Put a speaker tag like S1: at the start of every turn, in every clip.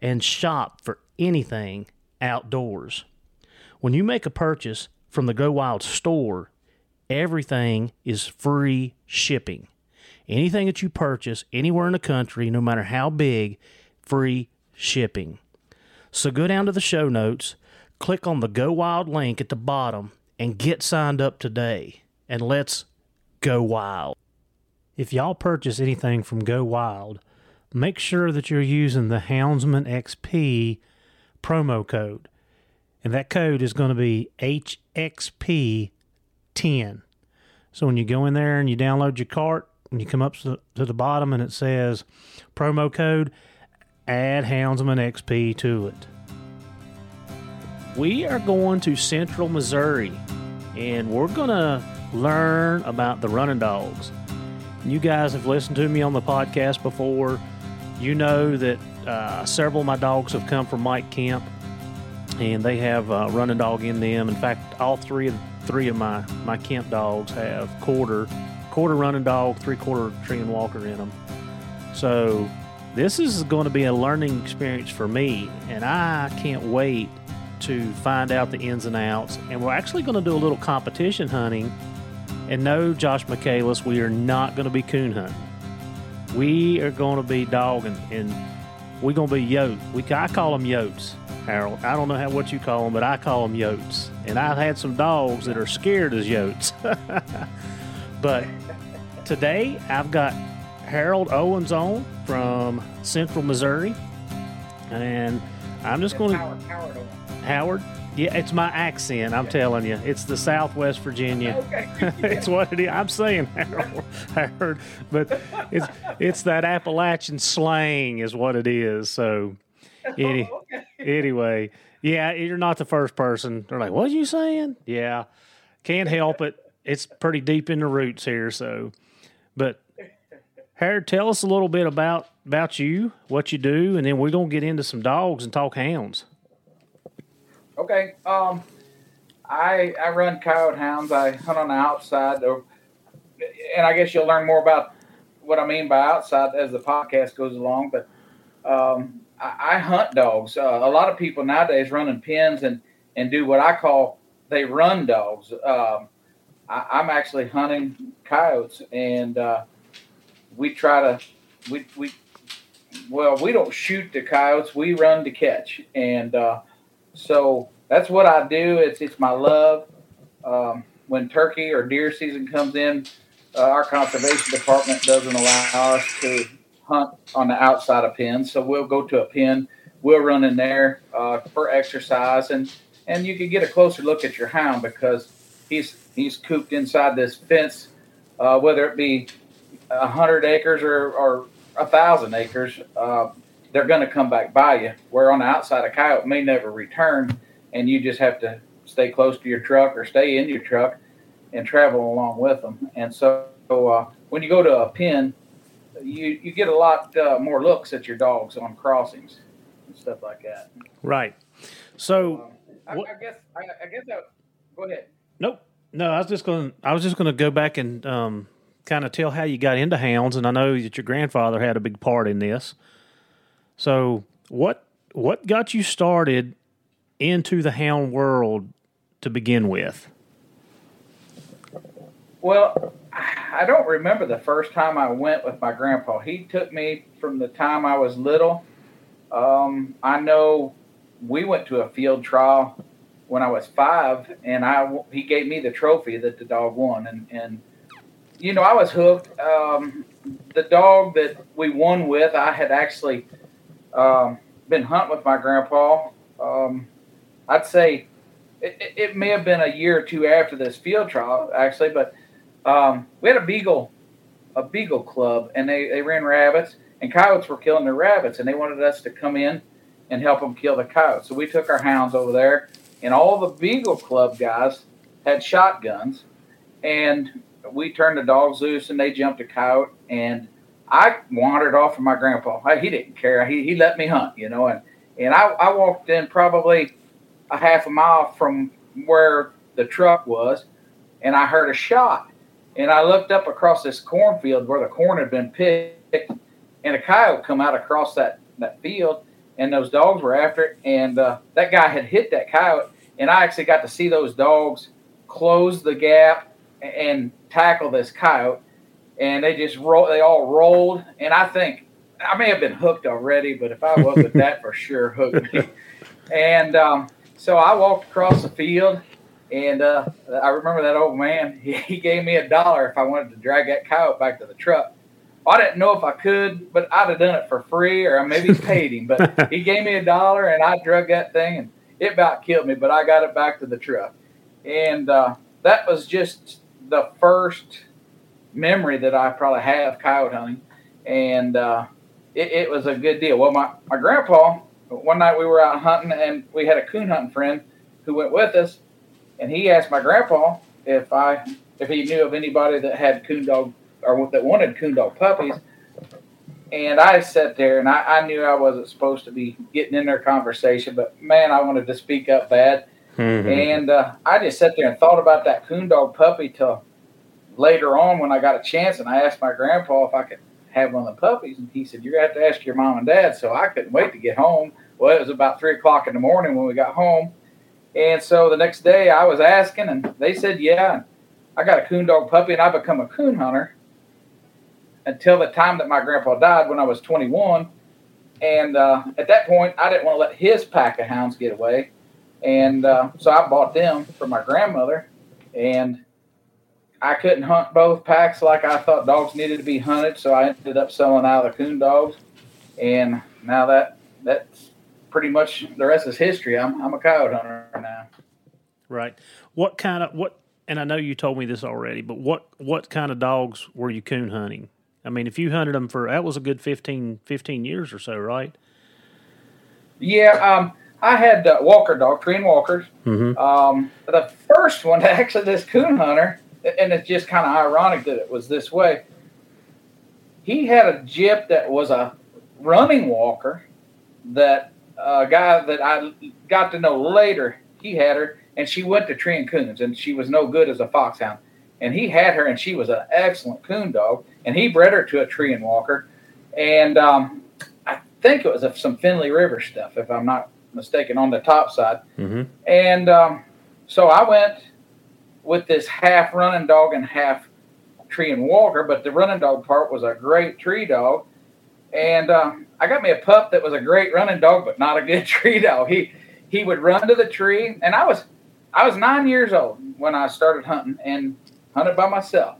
S1: and shop for anything outdoors. When you make a purchase from the Go Wild store, everything is free shipping. Anything that you purchase anywhere in the country, no matter how big, free shipping. So go down to the show notes, click on the Go Wild link at the bottom, and get signed up today. And let's go wild. If y'all purchase anything from Go Wild, make sure that you're using the Houndsman XP promo code. And that code is going to be HXP10. So when you go in there and you download your cart, and you come up to the, bottom and it says promo code, add Houndsman XP to it. We are going to Central Missouri and we're going to learn about the running dogs. You guys have listened to me on the podcast before. You know that uh, several of my dogs have come from Mike Kemp, and they have a running dog in them. In fact, all three of three of my my Kemp dogs have quarter quarter running dog, three quarter treeing walker in them. So this is going to be a learning experience for me, and I can't wait to find out the ins and outs. And we're actually going to do a little competition hunting. And no, Josh Michaelis, we are not going to be coon hunting. We are going to be dogging, and we're going to be yote. We I call them yotes, Harold. I don't know how what you call them, but I call them yotes. And I've had some dogs that are scared as yotes. but today I've got Harold Owens on from Central Missouri, and I'm just going to
S2: Howard, Howard.
S1: Howard. Yeah, it's my accent. I'm telling you, it's the Southwest Virginia.
S2: Okay.
S1: it's what it is. I'm saying Harold, Howard, but it's it's that Appalachian slang is what it is. So, any,
S2: okay.
S1: anyway, yeah, you're not the first person. They're like, "What are you saying?" Yeah, can't help it. It's pretty deep in the roots here. So, but Harold, tell us a little bit about about you, what you do, and then we're gonna get into some dogs and talk hounds.
S2: Okay. Um, I I run coyote hounds. I hunt on the outside, and I guess you'll learn more about what I mean by outside as the podcast goes along. But um, I, I hunt dogs. Uh, a lot of people nowadays run in pens and and do what I call they run dogs. Um, I, I'm actually hunting coyotes, and uh, we try to we we well we don't shoot the coyotes. We run to catch, and uh, so that's what I do. It's it's my love. Um, when turkey or deer season comes in, uh, our conservation department doesn't allow us to hunt on the outside of pens. So we'll go to a pen, we'll run in there uh, for exercise, and and you can get a closer look at your hound because he's he's cooped inside this fence, uh, whether it be hundred acres or or a thousand acres. They're going to come back by you. Where on the outside, a coyote may never return, and you just have to stay close to your truck or stay in your truck and travel along with them. And so, uh, when you go to a pen, you you get a lot uh, more looks at your dogs on crossings and stuff like that.
S1: Right. So,
S2: um, I, I, guess I, I guess I, go ahead.
S1: Nope. No, I was just going. I was just going to go back and um, kind of tell how you got into hounds, and I know that your grandfather had a big part in this. So, what what got you started into the hound world to begin with?
S2: Well, I don't remember the first time I went with my grandpa. He took me from the time I was little. Um, I know we went to a field trial when I was five, and I he gave me the trophy that the dog won, and and you know I was hooked. Um, the dog that we won with, I had actually um, been hunting with my grandpa. Um, I'd say it, it, may have been a year or two after this field trial, actually, but um, we had a beagle, a beagle club, and they, they ran rabbits, and coyotes were killing their rabbits, and they wanted us to come in and help them kill the coyotes. So we took our hounds over there, and all the beagle club guys had shotguns, and we turned the dogs loose, and they jumped a coyote, and I wandered off from my grandpa. He didn't care. He, he let me hunt, you know, and and I, I walked in probably a half a mile from where the truck was, and I heard a shot and I looked up across this cornfield where the corn had been picked, and a coyote come out across that, that field, and those dogs were after it. And uh, that guy had hit that coyote, and I actually got to see those dogs close the gap and tackle this coyote. And they just roll, they all rolled. And I think I may have been hooked already, but if I wasn't, that for sure hooked me. And um, so I walked across the field and uh, I remember that old man, he, he, gave me a dollar if I wanted to drag that coyote back to the truck. I didn't know if I could, but I'd have done it for free or maybe paid him. But he gave me a dollar and I drug that thing and it about killed me, but I got it back to the truck. And uh, that was just the first memory that I probably have coyote hunting. And uh, it, it was a good deal. Well, my, my grandpa, one night we were out hunting and we had a coon hunting friend who went with us and he asked my grandpa if I if he knew of anybody that had coon dog or that wanted coon dog puppies. And I sat there and I, I knew I wasn't supposed to be getting in their conversation, but man, I wanted to speak up bad. Mm-hmm. And uh, I just sat there and thought about that coon dog puppy till later on when I got a chance. And I asked my grandpa if I could have one of the puppies. And he said, You're to have to ask your mom and dad. So I couldn't wait to get home. Well, it was about three o'clock in the morning when we got home. And so the next day I was asking, and they said, yeah, I got a coon dog puppy, and I become a coon hunter until the time that my grandpa died when I was 21. And uh, at that point, I didn't want to let his pack of hounds get away. And uh, so I bought them for my grandmother. And I couldn't hunt both packs like I thought dogs needed to be hunted. So I ended up selling out of the coon dogs. And now that that's pretty much the rest is history. I'm I'm a coyote hunter now.
S1: Right. What kind of what? And I know you told me this already, but what what kind of dogs were you coon hunting? I mean, if you hunted them for that was a good 15, 15 years or so, right?
S2: Yeah. Um, I had uh, Walker dog, Treeing Walkers. Mm-hmm. Um, the first one, actually, this coon hunter, and it's just kind of ironic that it was this way. He had a Gyp that was a running walker that a guy that I got to know later, he had her, and she went to treeing coons, and she was no good as a foxhound. And he had her, and she was an excellent coon dog, and he bred her to a treeing walker. And um, I think it was some Finley River stuff, if I'm not mistaken, on the top side. Mm-hmm. And um, so I went with this half running dog and half treeing walker, but the running dog part was a great tree dog. And uh, I got me a pup that was a great running dog, but not a good tree dog. He he would run to the tree, and I was I was nine years old when I started hunting and hunted by myself.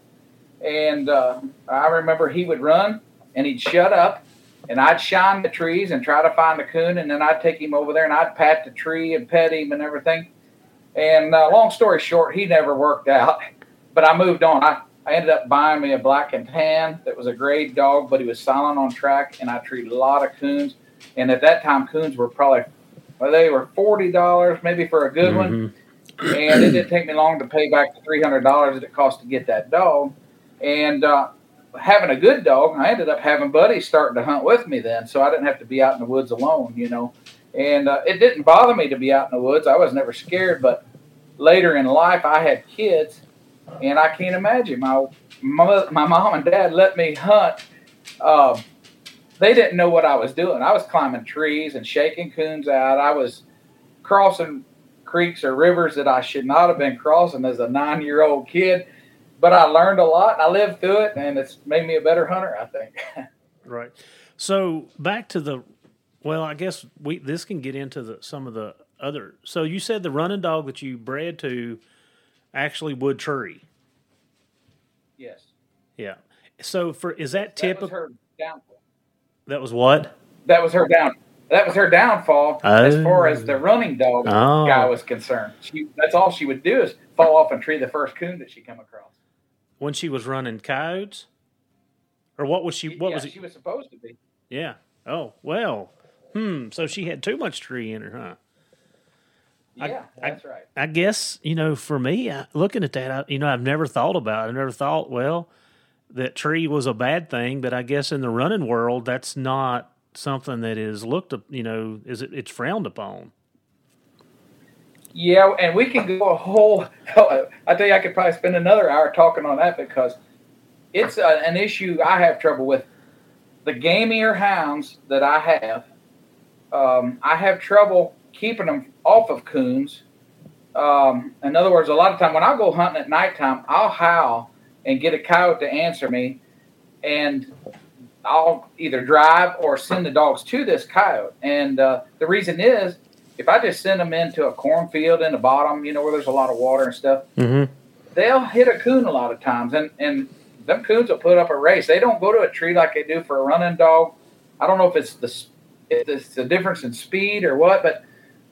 S2: And uh, I remember he would run and he'd shut up and I'd shine the trees and try to find the coon. And then I'd take him over there and I'd pat the tree and pet him and everything. And uh, long story short, he never worked out, but I moved on. I, I ended up buying me a black and tan that was a great dog, but he was silent on track, and I treated a lot of coons. And at that time, coons were probably well, they were forty dollars maybe for a good mm-hmm. one, and it didn't take me long to pay back the three hundred dollars that it cost to get that dog. And uh, having a good dog, I ended up having buddies starting to hunt with me then, so I didn't have to be out in the woods alone, you know. And uh, it didn't bother me to be out in the woods. I was never scared, but later in life, I had kids, and I can't imagine my my, my mom and dad let me hunt. Um, they didn't know what I was doing. I was climbing trees and shaking coons out. I was crossing creeks or rivers that I should not have been crossing as a nine year old kid. But I learned a lot and I lived through it, and it's made me a better hunter, I think.
S1: right. So back to the, well, I guess we this can get into the some of the other. So you said the running dog that you bred to actually would tree.
S2: Yes.
S1: Yeah. So for is that typical?
S2: That was her downfall.
S1: That was what?
S2: That was her down. That was her downfall oh. as far as the running dog oh. guy was concerned. She that's all she would do is fall off and tree the first coon that she come across.
S1: When she was running coyotes, or what was she? What
S2: yeah,
S1: was it?
S2: She was supposed to be.
S1: Yeah. Oh well. Hmm. So she had too much tree in her, huh?
S2: Yeah, I, that's right. I
S1: guess you know, for me, I, looking at that, I, you know, I've never thought about. it. I never thought, well, that tree was a bad thing, but I guess in the running world, that's not something that is looked up. You know, is it? It's frowned upon.
S2: Yeah, and we can go a whole. I tell you, I could probably spend another hour talking on that because it's a, an issue I have trouble with. The game ear hounds that I have, um, I have trouble keeping them off of coons. Um, in other words, a lot of time when I go hunting at nighttime, I'll howl and get a coyote to answer me, and I'll either drive or send the dogs to this coyote. And uh, the reason is, if I just send them into a cornfield in the bottom, you know, where there's a lot of water and stuff,
S1: mm-hmm.
S2: they'll hit a coon a lot of times, and and them coons will put up a race. They don't go to a tree like they do for a running dog. I don't know if it's the if it's the difference in speed or what, but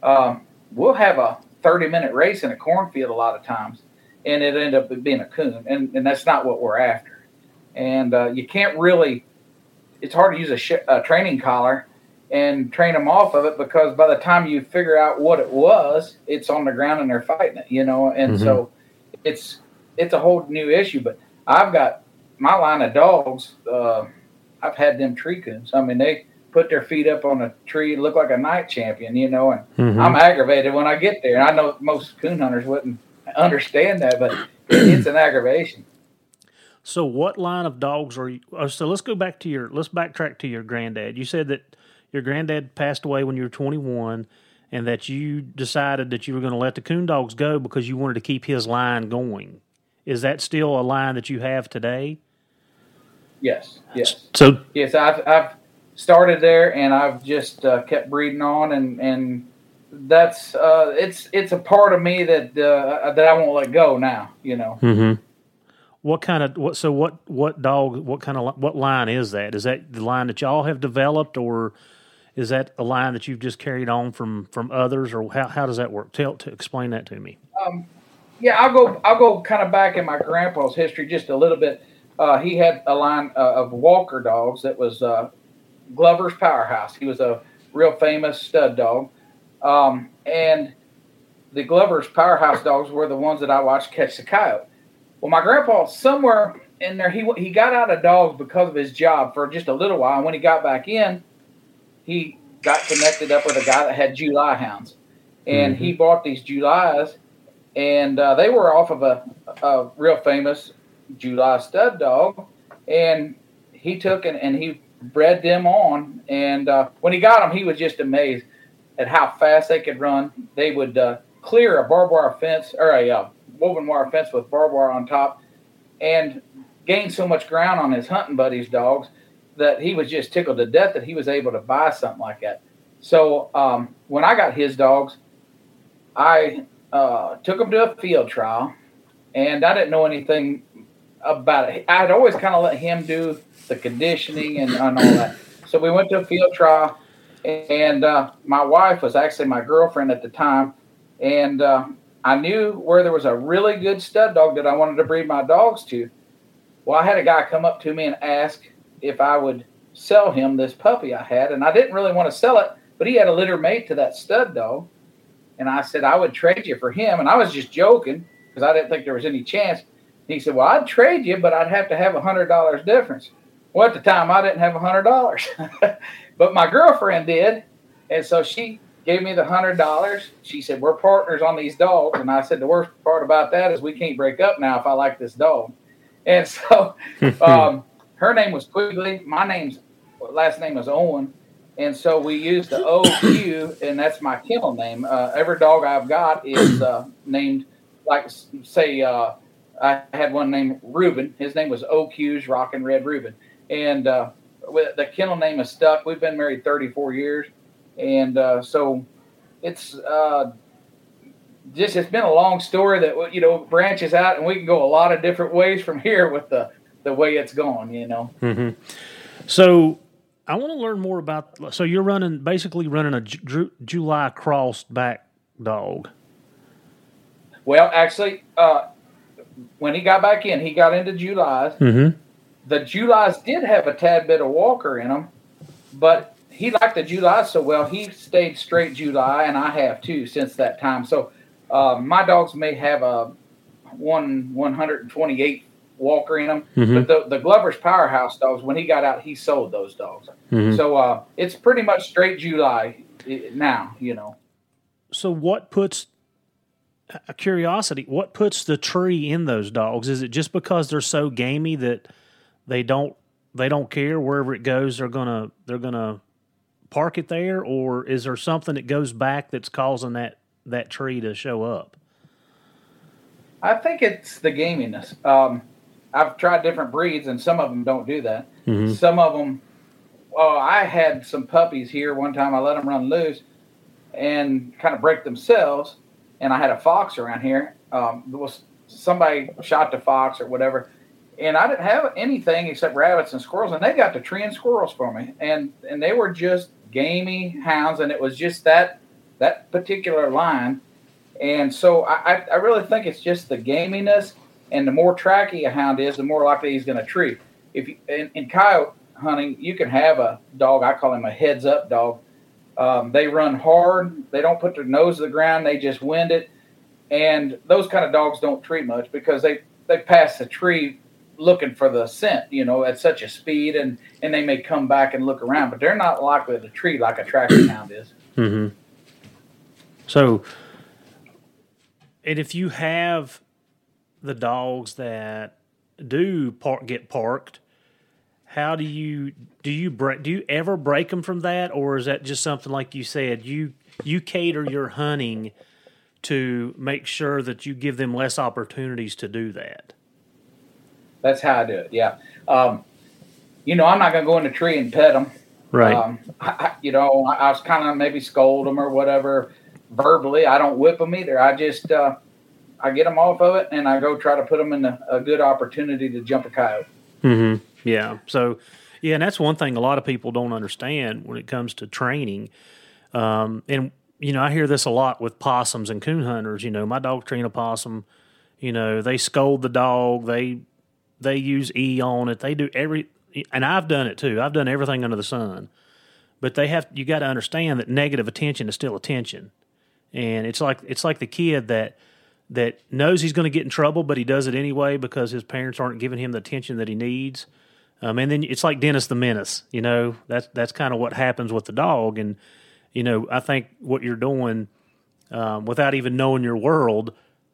S2: um, we'll have a 30 minute race in a cornfield a lot of times, and it end up being a coon, and, and that's not what we're after. And uh, you can't really, it's hard to use a, sh- a training collar and train them off of it because by the time you figure out what it was, it's on the ground and they're fighting it, you know. And mm-hmm. so it's it's a whole new issue. But I've got my line of dogs. Uh, I've had them tree coons. I mean, they put their feet up on a tree, look like a night champion, you know. And mm-hmm. I'm aggravated when I get there. And I know most coon hunters wouldn't understand that, but it's an aggravation.
S1: So, what line of dogs are you? Oh, so, let's go back to your. Let's backtrack to your granddad. You said that your granddad passed away when you were 21, and that you decided that you were going to let the coon dogs go because you wanted to keep his line going. Is that still a line that you have today?
S2: Yes. Yes.
S1: So
S2: yes, I've I've started there, and I've just uh, kept breeding on, and and that's uh, it's it's a part of me that uh, that I won't let go now. You know.
S1: Mm-hmm. What kind of what? So what? What dog? What kind of what line is that? Is that the line that y'all have developed, or is that a line that you've just carried on from from others, or how how does that work? Tell to explain that to me.
S2: Um, yeah, I'll go. I'll go kind of back in my grandpa's history just a little bit. Uh, he had a line uh, of Walker dogs that was uh, Glover's Powerhouse. He was a real famous stud dog. Um, and the Glover's Powerhouse dogs were the ones that I watched catch the coyote. Well, my grandpa, somewhere in there, he, he got out of dogs because of his job for just a little while. And when he got back in, he got connected up with a guy that had July hounds. And mm-hmm. he bought these Julys, and uh, they were off of a, a real famous July stud dog. And he took and, and he bred them on. And uh, when he got them, he was just amazed at how fast they could run. They would uh, clear a barbed wire fence or a uh, woven wire fence with barbed wire on top and gain so much ground on his hunting buddies' dogs that he was just tickled to death that he was able to buy something like that. So um, when I got his dogs, I uh, took them to a field trial, and I didn't know anything about it. I'd always kind of let him do the conditioning and, all that. So we went to a field trial, and uh, my wife was actually my girlfriend at the time, and uh, I knew where there was a really good stud dog that I wanted to breed my dogs to. Well, I had a guy come up to me and ask if I would sell him this puppy I had, and I didn't really want to sell it, but he had a litter mate to that stud dog, and I said I would trade you for him, and I was just joking because I didn't think there was any chance. He said, "Well, I'd trade you, but I'd have to have a hundred dollars difference." Well, at the time, I didn't have a hundred dollars, but my girlfriend did, and so she gave me the hundred dollars. She said, "We're partners on these dogs," and I said, "The worst part about that is we can't break up now if I like this dog." And so, um, her name was Quigley. My name's last name is Owen, and so we used the OQ, and that's my kennel name. Uh, every dog I've got is uh, named like say uh, I had one named Reuben. His name was OQ's Rockin' Red Ruben, and uh, the kennel name is stuck. We've been married 34 years, and uh, so it's uh, just it's been a long story that you know branches out, and we can go a lot of different ways from here with the the way it's going. You know.
S1: Mm-hmm. So I want to learn more about. So you're running basically running a Ju- July crossed back dog.
S2: Well, actually, uh, when he got back in, he got into July's.
S1: Mm-hmm.
S2: The July's did have a tad bit of Walker in them, but he liked the July so well, he stayed straight July, and I have too since that time. So uh, my dogs may have a one 128 Walker in them, mm-hmm. but the, the Glover's Powerhouse dogs, when he got out, he sold those dogs. Mm-hmm. So uh, it's pretty much straight July now, you know.
S1: So what puts a curiosity? What puts the tree in those dogs? Is it just because they're so gamey that they don't they don't care wherever it goes? They're gonna they're gonna park it there, or is there something that goes back that's causing that that tree to show up?
S2: I think it's the gaminess. Um, I've tried different breeds, and some of them don't do that. Mm-hmm. Some of them. Oh, I had some puppies here one time. I let them run loose and kind of break themselves and I had a fox around here. Um, was somebody shot the fox or whatever, and I didn't have anything except rabbits and squirrels, and they got the tree and squirrels for me, and and they were just gamey hounds, and it was just that that particular line, and so I I really think it's just the gaminess, and the more tracky a hound is, the more likely he's going to tree. If you, in, in coyote hunting, you can have a dog. I call him a heads up dog um, they run hard. They don't put their nose to the ground. They just wind it. And those kind of dogs don't tree much because they, they pass the tree looking for the scent, you know, at such a speed, and and they may come back and look around, but they're not likely to tree like a tracking hound is.
S1: Mm-hmm. So, and if you have the dogs that do park get parked, how do you do you break do you ever break them from that or is that just something like you said you you cater your hunting to make sure that you give them less opportunities to do that
S2: that's how i do it yeah um, you know i'm not going to go in the tree and pet them
S1: right um,
S2: I, you know i, I was kind of maybe scold them or whatever verbally i don't whip them either i just uh, i get them off of it and i go try to put them in a, a good opportunity to jump a coyote
S1: mm-hmm. Yeah. So, yeah, and that's one thing a lot of people don't understand when it comes to training. Um, and you know, I hear this a lot with possums and coon hunters. You know, my dog train a possum. You know, they scold the dog. They they use e on it. They do every, and I've done it too. I've done everything under the sun. But they have you got to understand that negative attention is still attention, and it's like it's like the kid that that knows he's going to get in trouble, but he does it anyway because his parents aren't giving him the attention that he needs. Um, and then it's like Dennis the Menace, you know. That's that's kind of what happens with the dog, and you know, I think what you're doing um, without even knowing your world,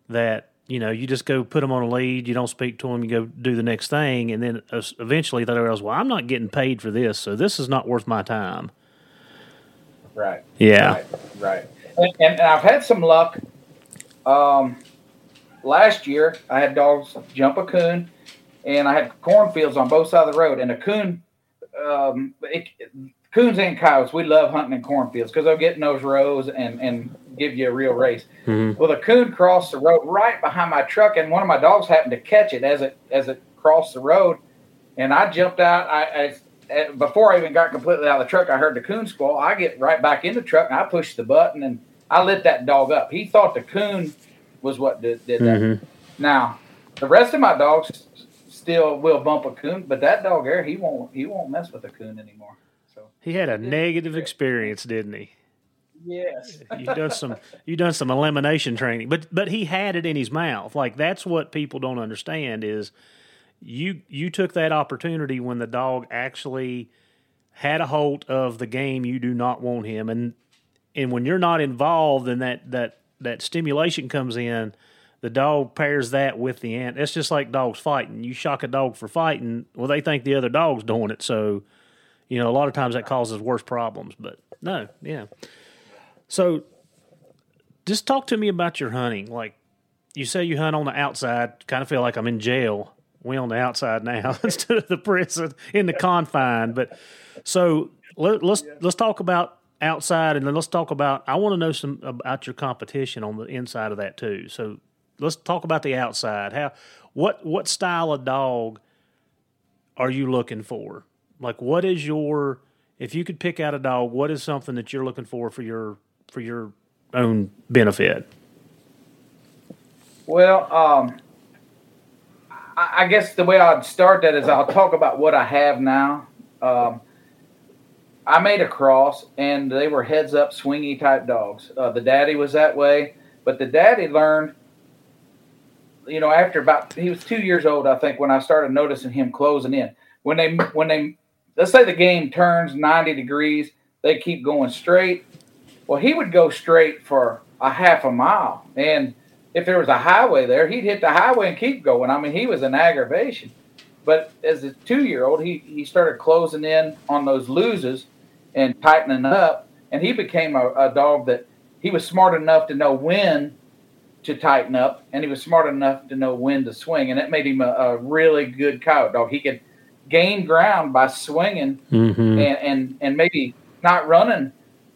S1: that you know, you just go put them on a lead, you don't speak to them, you go do the next thing, and then eventually they realize, well, I'm not getting paid for this, so this is not worth my time.
S2: Right.
S1: Yeah.
S2: Right. right. And, and, I've had some luck. Um, last year, I had dogs jump a coon and I had cornfields on both sides of the road. And a coon, um, it, coons and coyotes, we love hunting in cornfields because they'll get in those rows and, and give you a real race. Mm-hmm. Well, the coon crossed the road right behind my truck, and one of my dogs happened to catch it as it as it across the road, and I jumped out. I, I before I even got completely out of the truck, I heard the coon squall. I get right back in the truck and I pushed the button and I lit that dog up. He thought the coon was what did, did that. Mm-hmm. Now, the rest of my dogs still will bump a coon, but that dog there, he won't he won't mess with a coon anymore. So
S1: he had a negative experience, didn't he?
S2: Yes.
S1: you done some you done some elimination training. But but he had it in his mouth. Like that's what people don't understand is you you took that opportunity when the dog actually had a hold of the game you do not want him and and when you're not involved and that that that stimulation comes in the dog pairs that with the ant it's just like dogs fighting you shock a dog for fighting well they think the other dog's doing it so you know a lot of times that causes worse problems but no yeah so just talk to me about your hunting like you say you hunt on the outside kind of feel like i'm in jail we on the outside now instead of the prison in the confine. But so let, us let's, let's talk about outside, and then let's talk about. I want to know some about your competition on the inside of that too. So let's talk about the outside. How what what style of dog are you looking for? Like what is your if you could pick out a dog, what is something that you're looking for for your for your own benefit?
S2: Well, um, I guess the way I'd start that is I'll talk about what I have now. Um, I made a cross, and they were heads up, swingy type dogs. Uh, the daddy was that way, but the daddy learned, you know, after about he was two years old, I think, when I started noticing him closing in. When they when they let's say the game turns ninety degrees, they keep going straight. Well, he would go straight for a half a mile, and if there was a highway there, he'd hit the highway and keep going. I mean, he was an aggravation. But as a two year old, he, he started closing in on those loses and tightening up. And he became a, a dog that he was smart enough to know when to tighten up, and he was smart enough to know when to swing. And that made him a, a really good coyote dog. He could gain ground by swinging mm-hmm. and, and, and maybe not running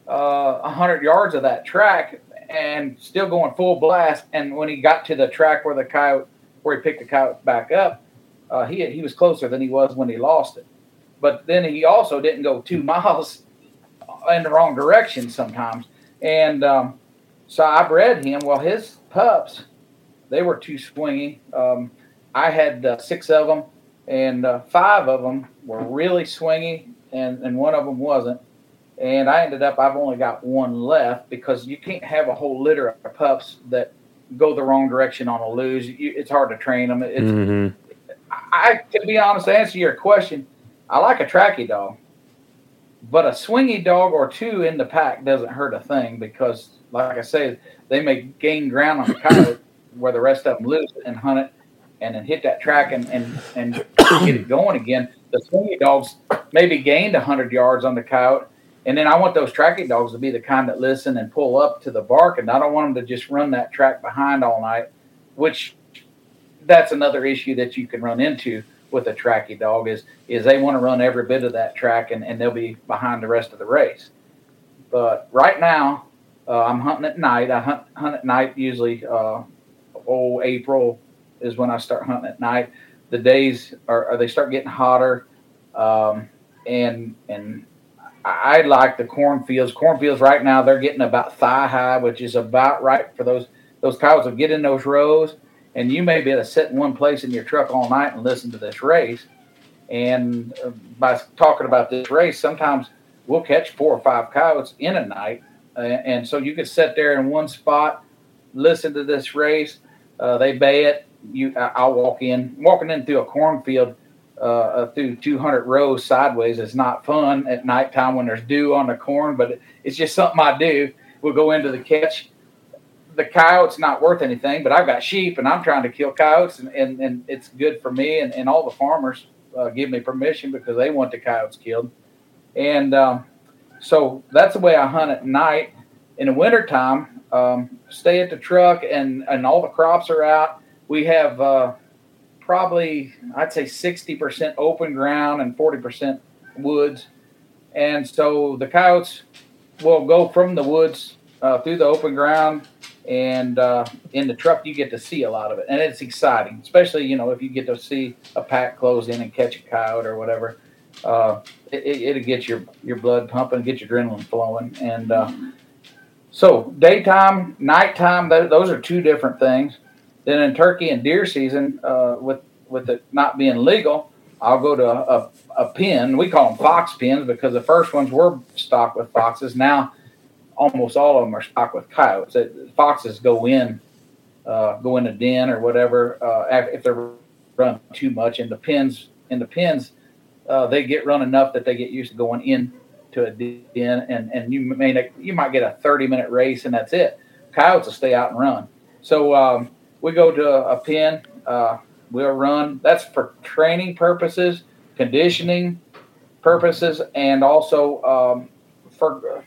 S2: uh, 100 yards of that track and still going full blast. And when he got to the track where the coyote, where he picked the coyote back up, uh, he he was closer than he was when he lost it. But then he also didn't go two miles in the wrong direction sometimes. And um, so I bred him. Well, his pups, they were too swingy. Um, I had uh, six of them, and uh, five of them were really swingy, and, and one of them wasn't and I ended up I've only got one left because you can't have a whole litter of pups that go the wrong direction on a lose. You, it's hard to train them. It's, mm-hmm. I, to be honest, to answer your question, I like a tracky dog, but a swingy dog or two in the pack doesn't hurt a thing because, like I said, they may gain ground on the coyote where the rest of them lose and hunt it and then hit that track and, and, and get it going again. The swingy dogs maybe gained 100 yards on the coyote and then I want those tracking dogs to be the kind that listen and pull up to the bark, and I don't want them to just run that track behind all night, which that's another issue that you can run into with a tracky dog is is they want to run every bit of that track and, and they'll be behind the rest of the race. But right now, uh, I'm hunting at night. I hunt hunt at night usually. Uh, oh, April is when I start hunting at night. The days are, are they start getting hotter, um, and and I like the cornfields. Cornfields right now they're getting about thigh high, which is about right for those those cows will get in those rows, and you may be able to sit in one place in your truck all night and listen to this race. And uh, by talking about this race, sometimes we'll catch four or five coyotes in a night, and so you could sit there in one spot, listen to this race. Uh, they bay it. You, I'll walk in, walking in through a cornfield uh, through 200 rows sideways is not fun at nighttime when there's dew on the corn, but it's just something I do. We'll go into the catch. The coyote's not worth anything, but I've got sheep and I'm trying to kill coyotes, and, and, and it's good for me. And, and all the farmers uh, give me permission because they want the coyotes killed. And um, so that's the way I hunt at night. In the wintertime, um, stay at the truck and, and all the crops are out. We have uh, probably I'd say 60% open ground and 40% woods. And so the coyotes will go from the woods uh, through the open ground and uh, in the truck you get to see a lot of it, and it's exciting, especially you know if you get to see a pack close in and catch a coyote or whatever. Uh, it, it'll get your your blood pumping, get your adrenaline flowing, and uh, so daytime, nighttime, th- those are two different things. Then in turkey and deer season, uh, with with it not being legal, I'll go to a, a, pen. We call them fox pens because the first ones were stocked with foxes. Now almost all of them are stocked with coyotes. Foxes go in, uh, go in a den or whatever uh, if they're run too much. In the pens, in the pens, uh, they get run enough that they get used to going in to a den, and and you may you might get a thirty minute race and that's it. Coyotes will stay out and run. So um, we go to a, pen. Uh, we'll run. That's for training purposes, conditioning purposes, and also um, for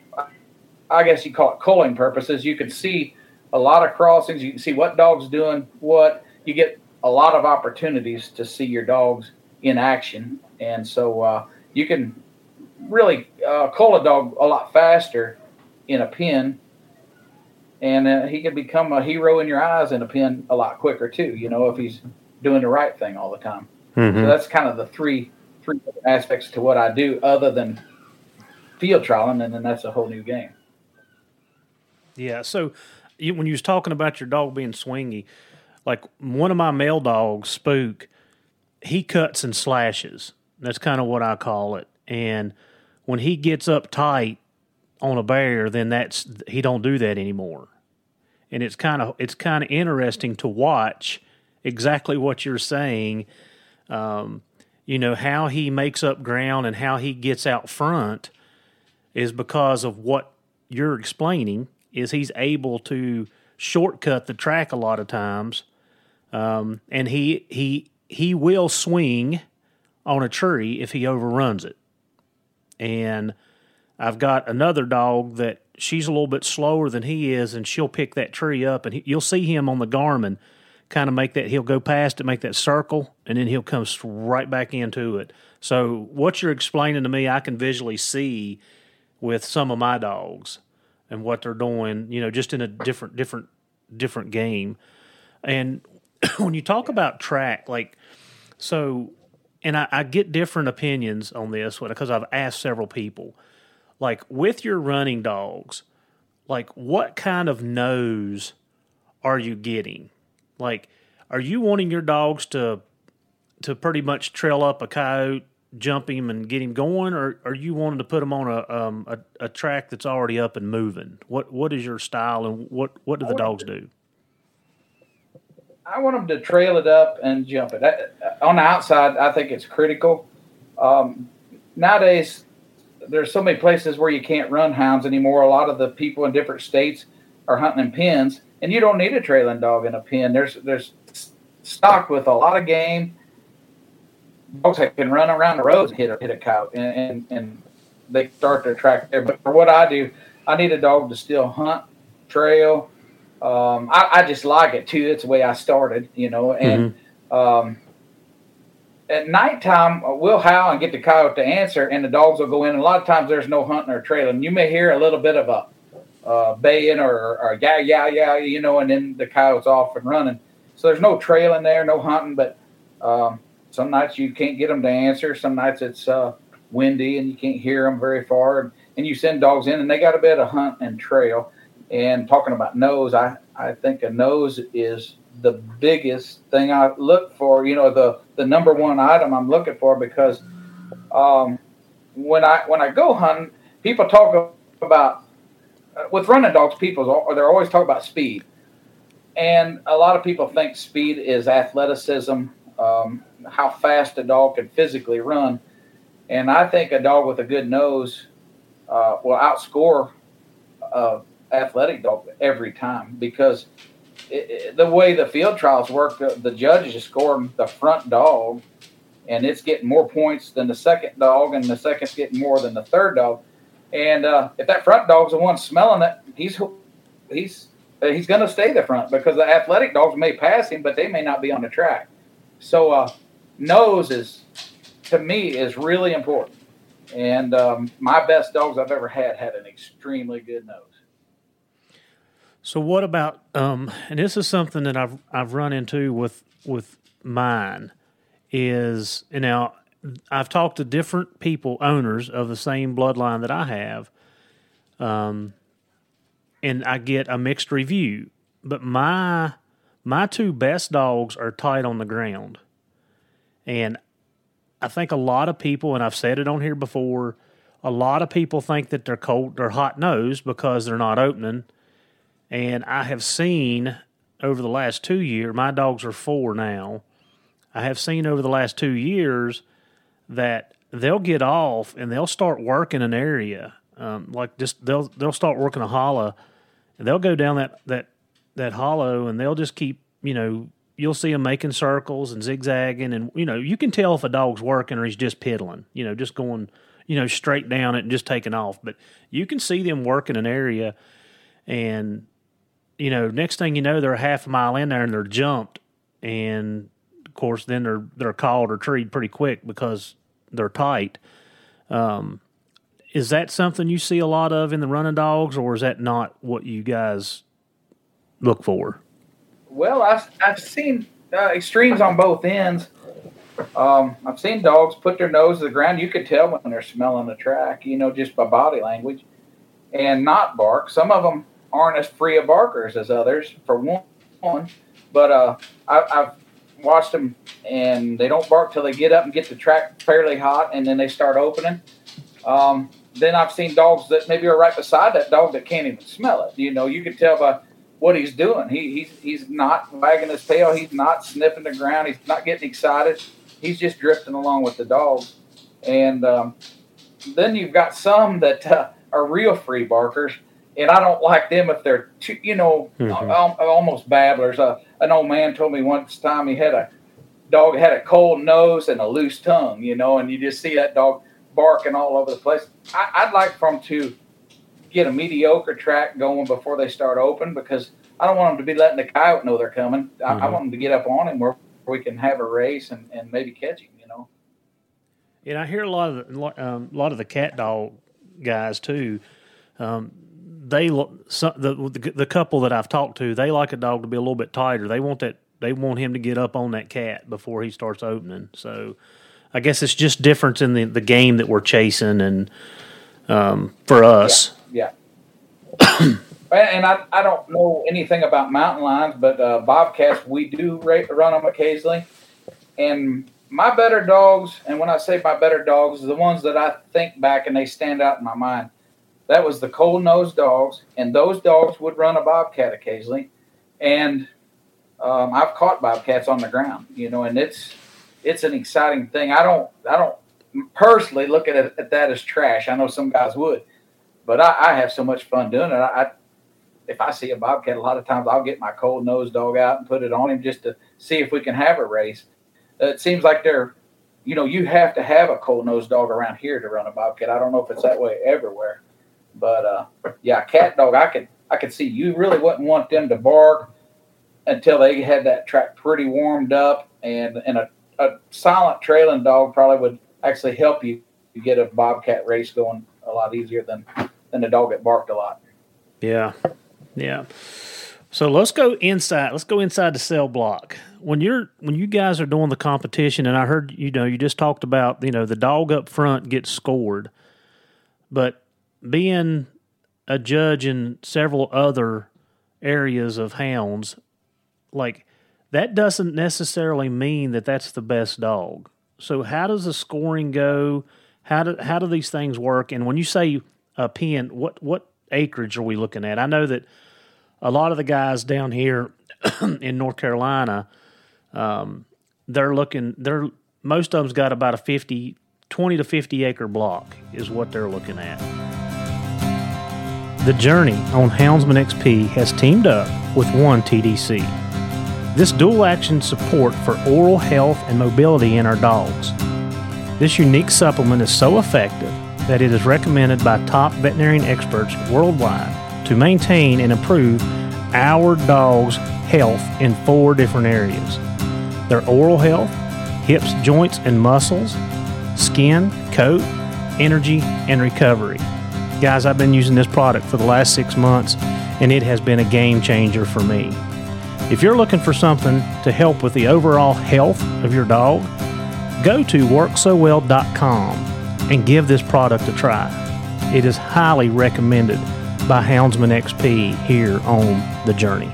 S2: I guess you call it culling purposes. You can see a lot of crossings. You can see what dog's doing what. You get a lot of opportunities to see your dogs in action, and so uh, you can really uh, cull a dog a lot faster in a pen, and uh, he can become a hero in your eyes in a pen a lot quicker too. You know, if he's doing the right thing all the time. Mm-hmm. So that's kind of the three three aspects to what I do, other than field trialing, and then that's a whole new game.
S1: Yeah. So you, when you was talking about your dog being swingy, like one of my male dogs, Spook, he cuts and slashes. That's kind of what I call it. And when he gets up tight on a bear, then that's he don't do that anymore. And it's kind of it's kind of interesting to watch exactly what you're saying. Um, you know how he makes up ground and how he gets out front is because of what you're explaining is he's able to shortcut the track a lot of times, um, and he he he will swing on a tree if he overruns it. And I've got another dog that she's a little bit slower than he is, and she'll pick that tree up, and he, you'll see him on the Garmin kind of make that. He'll go past it, make that circle, and then he'll come right back into it. So what you're explaining to me, I can visually see with some of my dogs and what they're doing, you know, just in a different, different, different game. And when you talk about track, like, so, and I, I get different opinions on this because I've asked several people, like, with your running dogs, like, what kind of nose are you getting? Like, are you wanting your dogs to to pretty much trail up a coyote jump him and get him going, or are you wanting to put him on a, um, a, a track that's already up and moving? What what is your style, and what what do the dogs do?
S2: I want them to trail it up and jump it. I, on the outside, I think it's critical. Um, nowadays, there's so many places where you can't run hounds anymore. A lot of the people in different states are hunting in pens, and you don't need a trailing dog in a pen. There's there's stocked with a lot of game dogs that can run around the roads and hit a, hit a cow, and, and, and they start their track there. But for what I do, I need a dog to still hunt, trail. Um, I, I, just like it too. It's the way I started, you know. And mm-hmm. um, at nighttime, we'll howl and get the coyote to answer, and the dogs will go in. And a lot of times, there's no hunting or trailing. You may hear a little bit of a uh, baying or, or yeah, yeah, yeah, you know, and then the coyote's off and running. So there's no trailing there, no hunting, but um, some nights you can't get them to answer. Some nights it's uh, windy and you can't hear them very far. And, and you send dogs in and they got a bit of hunt and trail. And talking about nose, I, I think a nose is the biggest thing I look for. You know, the the number one item I'm looking for because um, when I when I go hunting, people talk about uh, with running dogs. People they're always talking about speed, and a lot of people think speed is athleticism. Um, how fast a dog can physically run. And I think a dog with a good nose uh, will outscore a athletic dog every time because the way the field trials work, the, the judges are scoring the front dog, and it's getting more points than the second dog, and the second's getting more than the third dog. And uh, if that front dog's the one smelling it, he's he's he's going to stay the front because the athletic dogs may pass him, but they may not be on the track. So uh, nose is to me is really important. And um, my best dogs I've ever had had an extremely good nose.
S1: So what about um and this is something that I've I've run into with with mine is now I've talked to different people owners of the same bloodline that I have um and I get a mixed review but my my two best dogs are tight on the ground. And I think a lot of people and I've said it on here before a lot of people think that they're cold they're hot nosed because they're not opening and I have seen over the last two years, my dogs are four now. I have seen over the last two years that they'll get off and they'll start working an area, um, like just they'll they'll start working a hollow, and they'll go down that that that hollow and they'll just keep you know you'll see them making circles and zigzagging and you know you can tell if a dog's working or he's just piddling, you know, just going you know straight down it and just taking off, but you can see them working an area and you know, next thing you know, they're a half a mile in there and they're jumped, and of course, then they're they're called or treed pretty quick because they're tight. Um, is that something you see a lot of in the running dogs, or is that not what you guys look for?
S2: Well, I've I've seen uh, extremes on both ends. Um, I've seen dogs put their nose to the ground. You could tell when they're smelling the track, you know, just by body language, and not bark. Some of them aren't as free of barkers as others, for one. But uh, I, have watched them, and they don't bark till they get up and get the track fairly hot, and then they start opening. Um, then I've seen dogs that maybe are right beside that dog that can't even smell it. You know, you can tell by what he's doing. He, he's he's not wagging his tail. He's not sniffing the ground. He's not getting excited. He's just drifting along with the dogs. And um, then you've got some that uh, are real free barkers and I don't like them if they're too, you know, mm-hmm. almost babblers. Uh, an old man told me once time he had a dog had a cold nose and a loose tongue, you know, and you just see that dog barking all over the place. I, would like for them to get a mediocre track going before they start open because I don't want them to be letting the coyote know they're coming. I, mm-hmm. I want them to get up on him where we can have a race and, and maybe catch him, you know.
S1: And I hear a lot of the, um, a lot of the cat dog guys too. Um, they some, the the couple that I've talked to, they like a dog to be a little bit tighter. They want that. They want him to get up on that cat before he starts opening. So, I guess it's just difference in the, the game that we're chasing, and um, for us,
S2: yeah. yeah. and I, I don't know anything about mountain lions, but uh, bobcats we do run them occasionally, and my better dogs, and when I say my better dogs, the ones that I think back and they stand out in my mind that was the cold nosed dogs, and those dogs would run a bobcat occasionally. And um, I've caught bobcats on the ground, you know, and it's it's an exciting thing. I don't I don't personally look at it at that as trash. I know some guys would, but I, I have so much fun doing it. I, I, if I see a bobcat, a lot of times I'll get my cold nosed dog out and put it on him just to see if we can have a race. it seems like they're, you know, you have to have a cold nosed dog around here to run a bobcat. I don't know if it's that way everywhere, but uh, yeah, cat dog, I could I could see you really wouldn't want them to bark until they had that track pretty warmed up, and and a, a silent trailing dog probably would actually help you get a bobcat race going a lot easier than than a dog that barked a lot.
S1: Yeah, yeah. So let's go inside. Let's go inside the cell block. When you're when you guys are doing the competition, and I heard you know you just talked about you know the dog up front gets scored, but being a judge in several other areas of hounds, like that doesn't necessarily mean that that's the best dog. So how does the scoring go? How do how do these things work? And when you say a pen, what what acreage are we looking at? I know that a lot of the guys down here in North Carolina, um, they're looking. They're most of them's got about a 50, 20 to fifty acre block is what they're looking at. The Journey on Houndsman XP has teamed up with One TDC. This dual action support for oral health and mobility in our dogs. This unique supplement is so effective that it is recommended by top veterinarian experts worldwide to maintain and improve our dog's health in four different areas their oral health, hips, joints, and muscles, skin, coat, energy, and recovery. Guys, I've been using this product for the last six months, and it has been a game changer for me. If you're looking for something to help with the overall health of your dog, go to worksowell.com and give this product a try. It is highly recommended by Houndsman XP here on the journey.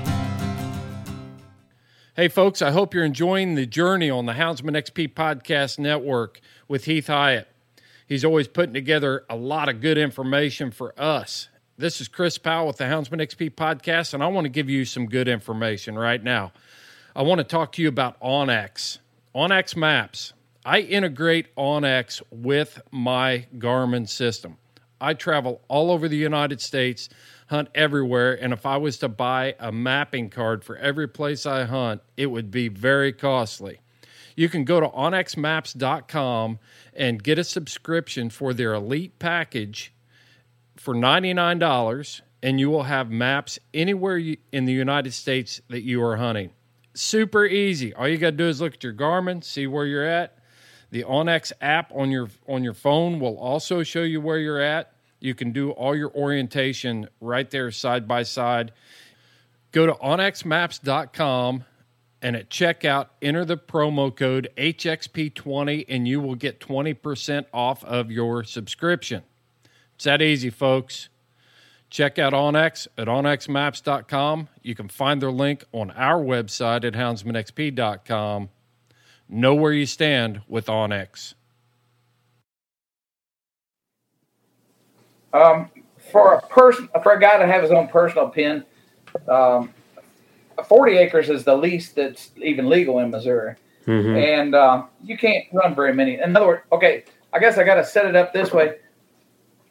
S3: Hey, folks, I hope you're enjoying the journey on the Houndsman XP Podcast Network with Heath Hyatt. He's always putting together a lot of good information for us. This is Chris Powell with the Houndsman XP Podcast, and I want to give you some good information right now. I want to talk to you about onX. onX Maps. I integrate onX with my Garmin system. I travel all over the United States, hunt everywhere, and if I was to buy a mapping card for every place I hunt, it would be very costly. You can go to onxmaps.com and get a subscription for their elite package for $99 and you will have maps anywhere in the United States that you are hunting. Super easy. All you got to do is look at your Garmin, see where you're at. The onX app on your on your phone will also show you where you're at. You can do all your orientation right there side by side. Go to onxmaps.com and at checkout enter the promo code HXP20 and you will get 20% off of your subscription. It's that easy, folks. Check out onX at onxmaps.com. You can find their link on our website at houndsmanxp.com. Know where you stand with onX.
S2: Um, for a person, for a guy to have his own personal pin, um, 40 acres is the least that's even legal in Missouri. Mm-hmm. And uh, you can't run very many. In other words, okay, I guess I got to set it up this way.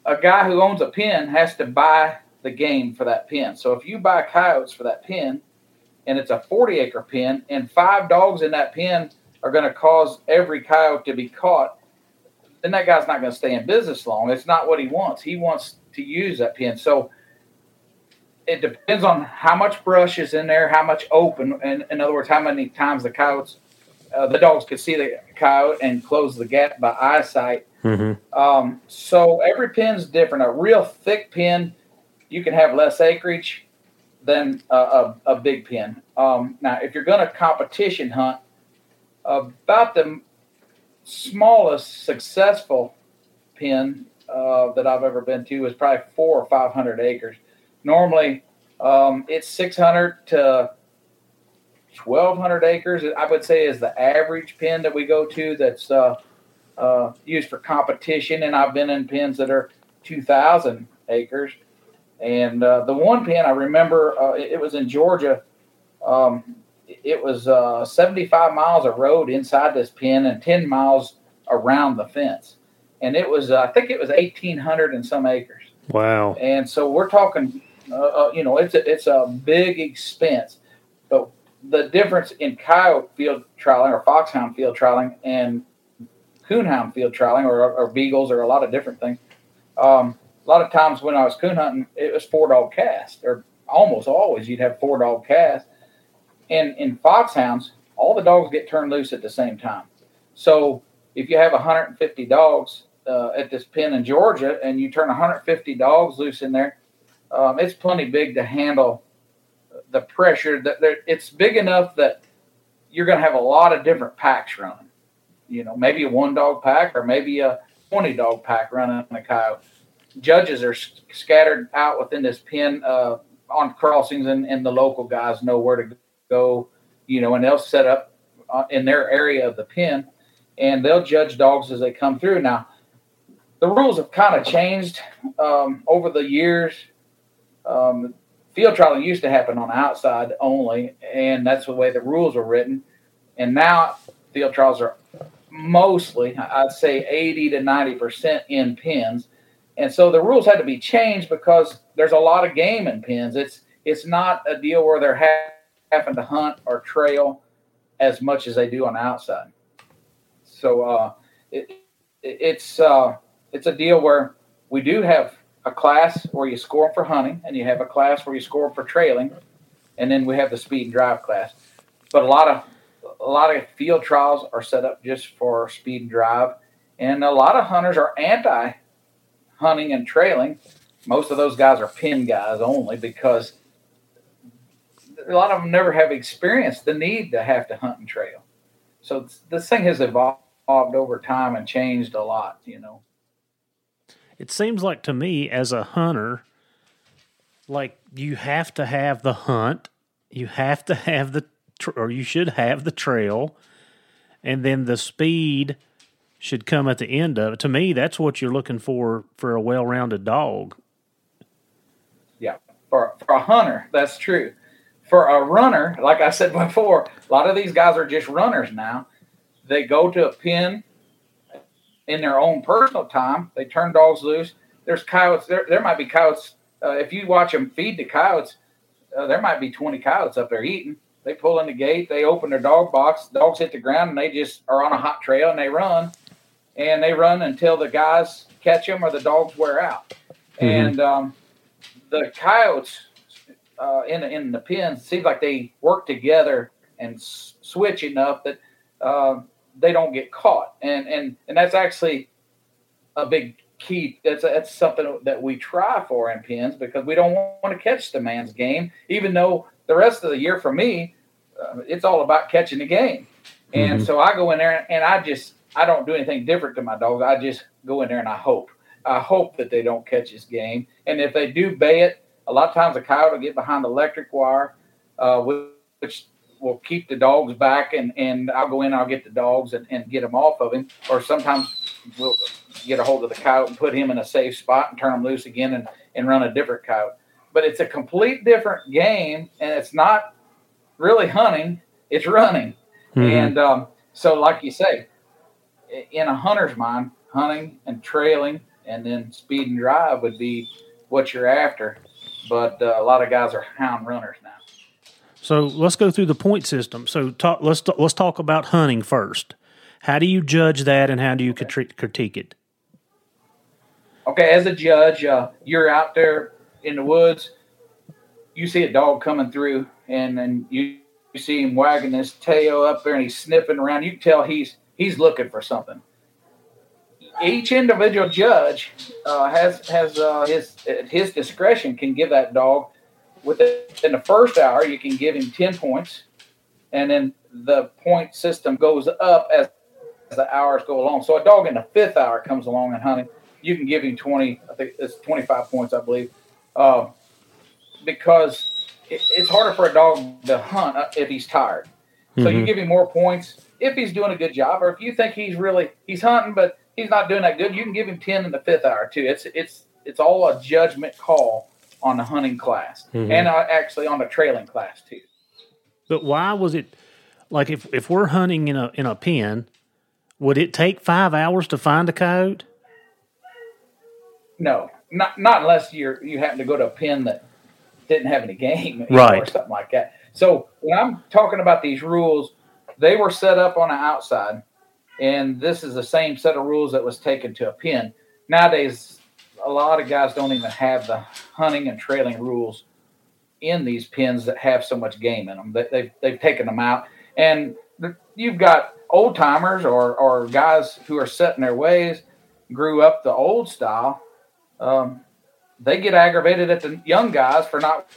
S2: A guy who owns a pen has to buy the game for that pen. So if you buy coyotes for that pen, and it's a 40 acre pen, and five dogs in that pen are going to cause every coyote to be caught, then that guy's not going to stay in business long. It's not what he wants. He wants to use that pen. So it depends on how much brush is in there, how much open, and in other words, how many times the coyotes, uh, the dogs could see the coyote and close the gap by eyesight. Mm-hmm. Um, so every pin's different. A real thick pin, you can have less acreage than a, a, a big pin. Um, now, if you're going to competition hunt, about the smallest successful pen uh, that I've ever been to is probably four or five hundred acres. Normally, um, it's six hundred to twelve hundred acres. I would say is the average pen that we go to that's uh, uh, used for competition. And I've been in pens that are two thousand acres. And uh, the one pen I remember, uh, it, it, was in Georgia. Um, it was uh, 75 miles of road inside this pen and 10 miles around the fence. And it was, uh, I think it was 1,800 and some acres.
S1: Wow.
S2: And so we're talking, uh, uh, you know, it's a, it's a big expense. But the difference in coyote field trialing or foxhound field trialing and coonhound field trialing or, or beagles or a lot of different things. Um, a lot of times when I was coon hunting, it was four dog cast or almost always you'd have four dog cast and in foxhounds, all the dogs get turned loose at the same time. So if you have 150 dogs uh, at this pen in Georgia and you turn 150 dogs loose in there, um, it's plenty big to handle the pressure. That it's big enough that you're going to have a lot of different packs running. You know, maybe a one dog pack or maybe a 20 dog pack running a coyote. Judges are scattered out within this pen uh, on crossings, and, and the local guys know where to go, you know, and they'll set up uh, in their area of the pen and they'll judge dogs as they come through. Now, the rules have kind of changed um, over the years. Um, field trialing used to happen on the outside only, and that's the way the rules were written. And now field trials are mostly, I'd say 80 to 90% in pens. And so the rules had to be changed because there's a lot of game in pens. It's it's not a deal where they're having having to hunt or trail as much as they do on the outside. So uh, it, it's uh, it's a deal where we do have a class where you score for hunting, and you have a class where you score for trailing, and then we have the speed and drive class. But a lot of a lot of field trials are set up just for speed and drive, and a lot of hunters are anti hunting and trailing. Most of those guys are pin guys only because a lot of them never have experienced the need to have to hunt and trail. So this thing has evolved over time and changed a lot, you know.
S1: It seems like to me as a hunter, like you have to have the hunt, you have to have the, or you should have the trail, and then the speed should come at the end of it. To me, that's what you're looking for for a well-rounded dog.
S2: Yeah, for for a hunter, that's true. For a runner, like I said before, a lot of these guys are just runners now. They go to a pen in their own personal time. They turn dogs loose. There's coyotes. There, there might be coyotes. Uh, if you watch them feed the coyotes, uh, there might be 20 coyotes up there eating. They pull in the gate. They open their dog box. Dogs hit the ground, and they just are on a hot trail and they run, and they run until the guys catch them or the dogs wear out. Mm-hmm. And um, the coyotes uh, in in the pens seems like they work together and s- switch enough that uh, they don't get caught, and and and that's actually a big key. That's that's something that we try for in pins because we don't want to catch the man's game, even though the rest of the year for me, uh, it's all about catching the game. And mm-hmm. so I go in there and I just I don't do anything different to my dogs. I just go in there and I hope. I hope that they don't catch this game. And if they do bay it, a lot of times a coyote will get behind the electric wire, uh, which will keep the dogs back, and, and I'll go in, I'll get the dogs and, and get them off of him. Or sometimes we'll get a hold of the coyote and put him in a safe spot and turn him loose again and, and run a different coyote. But it's a complete different game, and it's not really hunting, it's running. Mm-hmm. And um, so, like you say, in a hunter's mind, hunting and trailing and then speed and drive would be what you're after. But uh, a lot of guys are hound runners now.
S1: So let's go through the point system. So talk, let's let's talk about hunting first. How do you judge that, and how do you okay. critique it?
S2: Okay, as a judge, uh, you're out there in the woods. You see a dog coming through, and then you, you see him wagging his tail up there, and he's sniffing around. You can tell he's he's looking for something. Each individual judge uh, has has uh, his his discretion can give that dog within the first hour, you can give him 10 points, and then the point system goes up as, as the hours go along. So a dog in the fifth hour comes along and hunting, you can give him 20, I think it's 25 points, I believe, uh, because it, it's harder for a dog to hunt if he's tired. So mm-hmm. you give him more points if he's doing a good job, or if you think he's really he's hunting, but he's not doing that good, you can give him 10 in the fifth hour too. It's it's it's all a judgment call on the hunting class mm-hmm. and uh, actually on the trailing class too.
S1: But why was it like if if we're hunting in a in a pen, would it take five hours to find a coyote?
S2: No, not not unless you're you happen to go to a pen that didn't have any game,
S1: right,
S2: or something like that. So when I'm talking about these rules, they were set up on the outside, and this is the same set of rules that was taken to a pen. Nowadays, a lot of guys don't even have the hunting and trailing rules in these pens that have so much game in them. They, they've they've taken them out, and you've got old timers or or guys who are set in their ways, grew up the old style. Um, they get aggravated at the young guys for not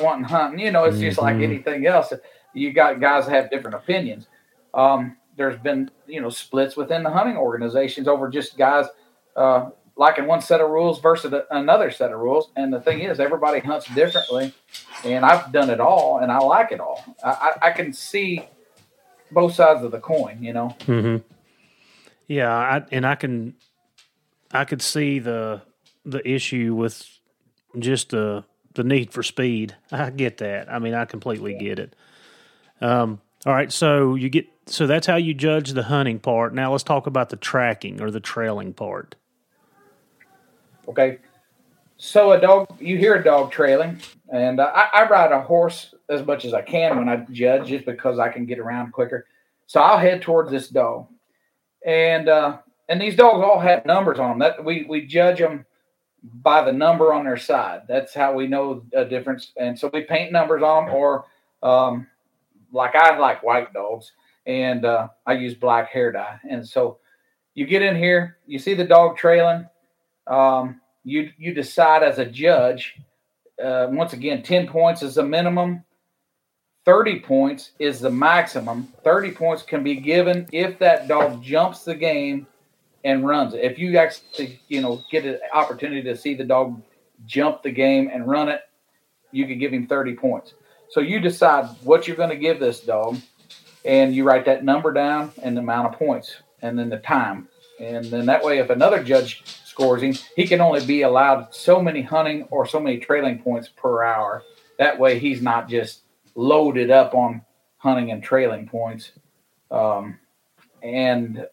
S2: wanting hunting. You know, it's just mm-hmm. like anything else. You got guys that have different opinions. Um, there's been you know splits within the hunting organizations over just guys uh, liking one set of rules versus another set of rules. And the thing is, everybody hunts differently, and I've done it all, and I like it all. I, I can see both sides of the coin, you know.
S1: Mm-hmm. Yeah, I, and I can, I could see the the issue with just the the need for speed. I get that. I mean, I completely yeah. get it. Um, all right, so you get so that's how you judge the hunting part. Now let's talk about the tracking or the trailing part.
S2: Okay. So a dog, you hear a dog trailing, and uh, I, I, ride a horse as much as I can when I judge, just because I can get around quicker. So I'll head towards this dog, and uh, and these dogs all have numbers on them. That we we judge them by the number on their side. That's how we know a difference. And so we paint numbers on them, or um, like I like white dogs, and uh, I use black hair dye. And so you get in here, you see the dog trailing um, you you decide as a judge. Uh, once again, ten points is the minimum. 30 points is the maximum. 30 points can be given if that dog jumps the game and runs it. If you actually, you know, get an opportunity to see the dog jump the game and run it, you can give him 30 points. So you decide what you're going to give this dog, and you write that number down and the amount of points, and then the time. And then that way, if another judge scores him, he can only be allowed so many hunting or so many trailing points per hour. That way, he's not just loaded up on hunting and trailing points. Um, and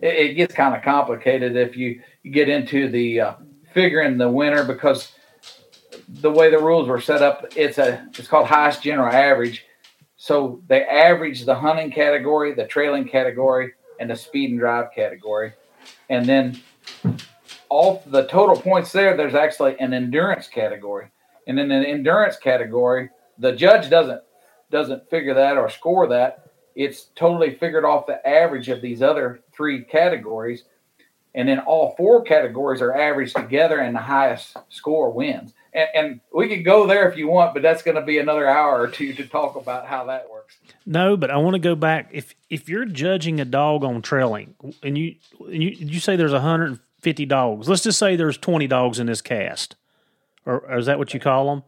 S2: it, it gets kind of complicated if you, get into the uh, figuring the winner because the way the rules were set up, it's a it's called highest general average. So they average the hunting category, the trailing category, and the speed and drive category, and then all the total points there. There's actually an endurance category, and in the endurance category, the judge doesn't doesn't figure that or score that. It's totally figured off the average of these other three categories, and then all four categories are averaged together, and the highest score wins and, and we could go there if you want, but that's going to be another hour or two to talk about how that works.
S1: No, but I want to go back. If if you're judging a dog on trailing, and you and you you say there's 150 dogs, let's just say there's 20 dogs in this cast, or, or is that what you call them?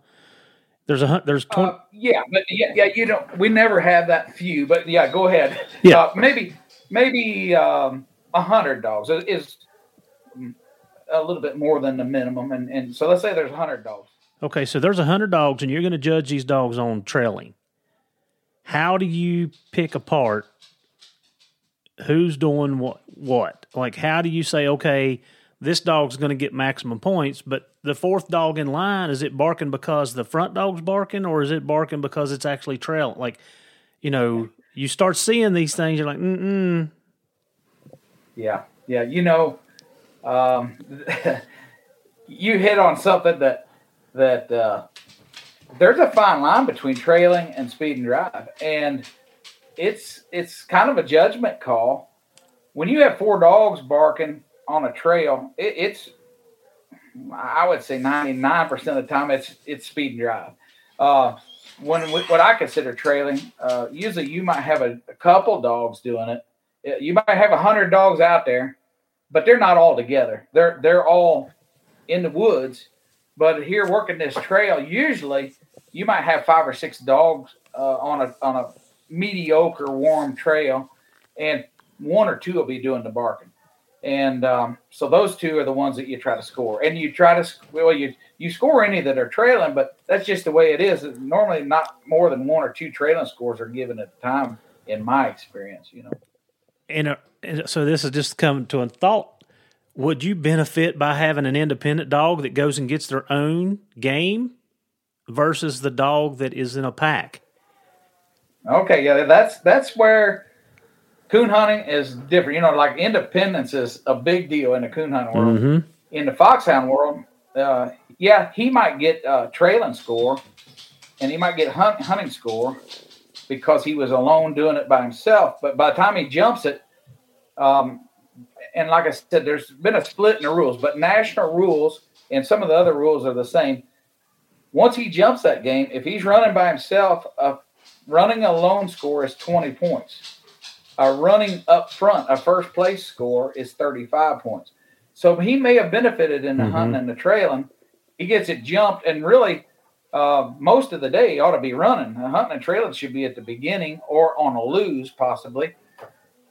S1: There's a there's 20. Uh,
S2: yeah, but yeah, yeah, you don't. We never have that few, but yeah, go ahead. Yeah, uh, maybe maybe um, a um, hundred dogs is a little bit more than the minimum. And, and so let's say there's 100 dogs.
S1: Okay, so there's 100 dogs, and you're going to judge these dogs on trailing. How do you pick apart who's doing what? What? Like, how do you say, okay, this dog's going to get maximum points, but the fourth dog in line, is it barking because the front dog's barking, or is it barking because it's actually trailing? Like, you know, you start seeing these things, you're like, mm
S2: Yeah, yeah. You know, um, you hit on something that that uh, there's a fine line between trailing and speed and drive, and it's it's kind of a judgment call. When you have four dogs barking on a trail, it, it's I would say 99% of the time it's it's speed and drive. Uh, when what I consider trailing, uh, usually you might have a, a couple dogs doing it. You might have a hundred dogs out there, but they're not all together. They're they're all in the woods. But here working this trail, usually you might have five or six dogs uh, on a on a mediocre warm trail, and one or two will be doing the barking. And um, so those two are the ones that you try to score. And you try to well you you score any that are trailing, but that's just the way it is. Normally, not more than one or two trailing scores are given at the time, in my experience. You know.
S1: And uh, so this has just come to a thought. Would you benefit by having an independent dog that goes and gets their own game versus the dog that is in a pack?
S2: Okay, yeah, that's that's where coon hunting is different. You know, like independence is a big deal in the coon hunting world. Mm-hmm. In the foxhound world, uh, yeah, he might get a trailing score, and he might get hunt, hunting score because he was alone doing it by himself. But by the time he jumps it, um, and like I said, there's been a split in the rules, but national rules and some of the other rules are the same. Once he jumps that game, if he's running by himself, a running alone score is 20 points. A running up front, a first place score is 35 points. So he may have benefited in the mm-hmm. hunting and the trailing. He gets it jumped, and really, uh, most of the day he ought to be running. The hunting and trailing should be at the beginning or on a lose, possibly.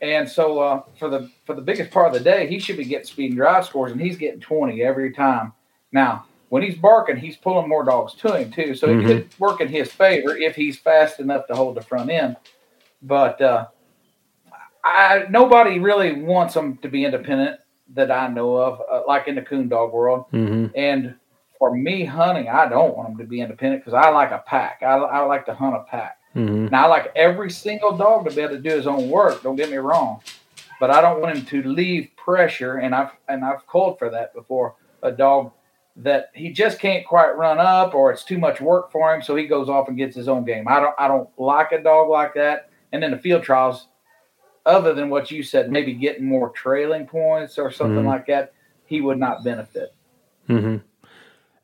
S2: And so uh, for the for the biggest part of the day, he should be getting speed and drive scores, and he's getting 20 every time. Now, when he's barking, he's pulling more dogs to him too, so mm-hmm. it could work in his favor if he's fast enough to hold the front end. But uh, I nobody really wants them to be independent that I know of, uh, like in the coon dog world. Mm-hmm. And for me hunting, I don't want them to be independent because I like a pack. I, I like to hunt a pack. Mm-hmm. Now, I like every single dog to be able to do his own work. Don't get me wrong, but I don't want him to leave pressure. And I've and I've called for that before. A dog that he just can't quite run up, or it's too much work for him, so he goes off and gets his own game. I don't I don't like a dog like that. And then the field trials, other than what you said, maybe getting more trailing points or something mm-hmm. like that, he would not benefit.
S1: Mm-hmm.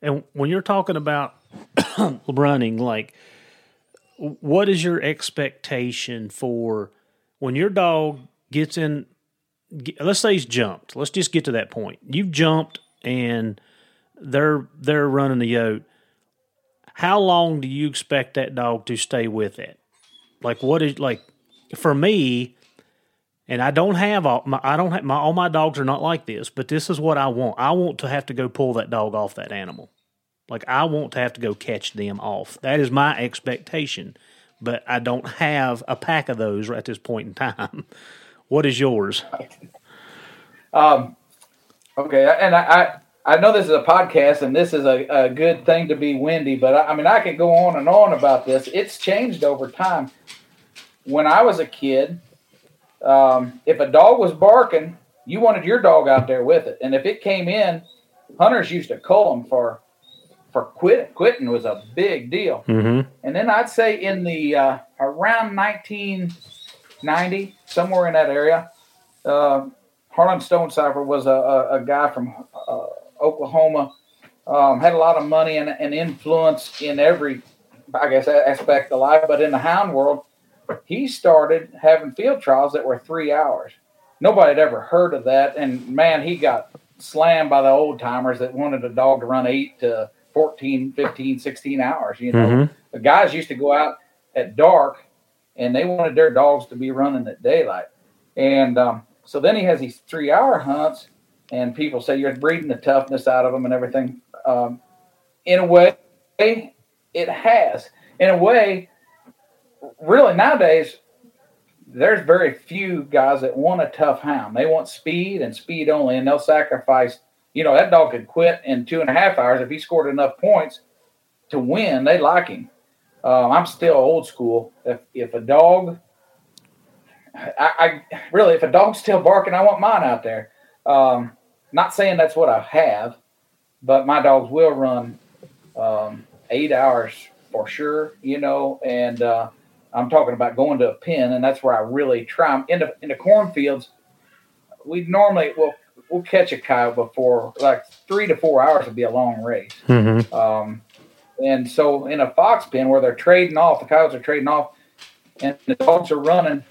S1: And when you're talking about running, like what is your expectation for when your dog gets in? Let's say he's jumped. Let's just get to that point. You've jumped and they're they're running the yote. How long do you expect that dog to stay with it? Like what is like for me? And I don't have all my I don't have my all my dogs are not like this, but this is what I want. I want to have to go pull that dog off that animal. Like I want to have to go catch them off. That is my expectation. But I don't have a pack of those at this point in time. what is yours?
S2: Um, okay, and I, I, I know this is a podcast and this is a, a good thing to be windy, but I, I mean I could go on and on about this. It's changed over time. When I was a kid, um, if a dog was barking, you wanted your dog out there with it, and if it came in, hunters used to cull them for for quit, quitting was a big deal.
S1: Mm-hmm.
S2: And then I'd say in the uh, around 1990, somewhere in that area, uh, Harlan Stonecipher was a, a, a guy from uh, Oklahoma, um, had a lot of money and, and, influence in every, I guess, aspect of life. But in the hound world, he started having field trials that were three hours. Nobody had ever heard of that. And man, he got slammed by the old timers that wanted a dog to run eight to 14, 15, 16 hours. You know, mm-hmm. the guys used to go out at dark and they wanted their dogs to be running at daylight. And um, so then he has these three hour hunts, and people say you're breeding the toughness out of them and everything. Um, in a way, it has. In a way, really nowadays, there's very few guys that want a tough hound. They want speed and speed only, and they'll sacrifice you know, that dog could quit in two and a half hours if he scored enough points to win. They like him. Um, I'm still old school. If if a dog, I, I, really, if a dog's still barking, I want mine out there. Um, not saying that's what I have, but my dogs will run um, eight hours for sure. You know, and uh, I'm talking about going to a pen, and that's where I really try. them In the in the cornfields, we normally will we'll catch a coyote before like three to four hours would be a long race.
S1: Mm-hmm.
S2: Um, and so in a fox pen where they're trading off, the coyotes are trading off, and the dogs are running.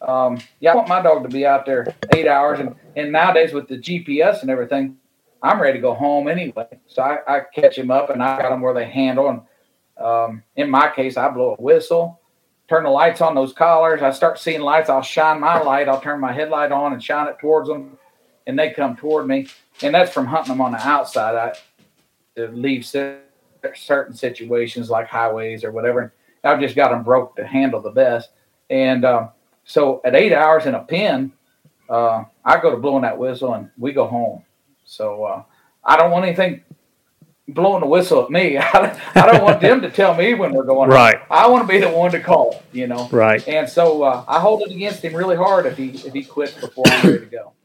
S2: Um, yeah, I want my dog to be out there eight hours, and and nowadays with the GPS and everything, I'm ready to go home anyway. So I, I catch him up, and I got them where they handle. And um, in my case, I blow a whistle, turn the lights on those collars. I start seeing lights. I'll shine my light. I'll turn my headlight on and shine it towards them and they come toward me, and that's from hunting them on the outside. I to leave certain situations like highways or whatever. I've just got them broke to handle the best. And um, so at eight hours in a pen, uh, I go to blowing that whistle and we go home. So uh, I don't want anything blowing the whistle at me. I, don't want them to tell me when we're going.
S1: Right.
S2: Home. I want to be the one to call. You know.
S1: Right.
S2: And so uh, I hold it against him really hard if he if he quits before I'm ready to go.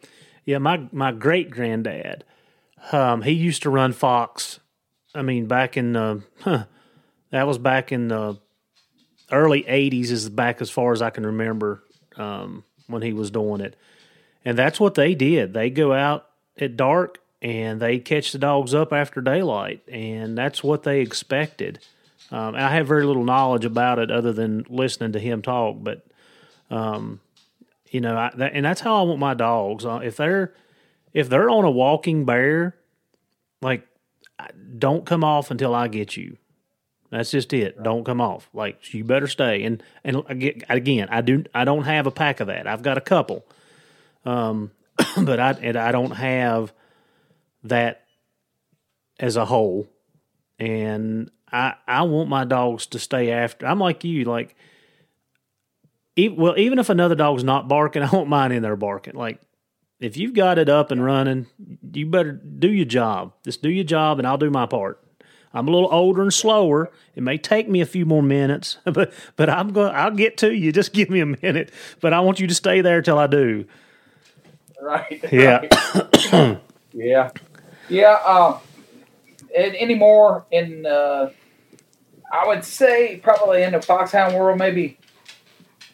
S1: Yeah, my my great granddad, um, he used to run Fox. I mean, back in the huh, that was back in the early '80s, is back as far as I can remember um, when he was doing it, and that's what they did. They go out at dark and they catch the dogs up after daylight, and that's what they expected. Um, I have very little knowledge about it other than listening to him talk, but um, you know, I, that, and that's how I want my dogs. Uh, if they're if they're on a walking bear, like don't come off until I get you. That's just it. Right. Don't come off. Like you better stay. And and again, I do. I don't have a pack of that. I've got a couple, um, but I and I don't have that as a whole. And I I want my dogs to stay after. I'm like you. Like well, even if another dog's not barking, I want mine in there barking. Like, if you've got it up and running, you better do your job. Just do your job, and I'll do my part. I'm a little older and slower. It may take me a few more minutes, but but I'm going. I'll get to you. Just give me a minute. But I want you to stay there till I do.
S2: Right.
S1: Yeah.
S2: Right. yeah. Yeah. Um. Anymore in, uh, I would say probably in the foxhound world, maybe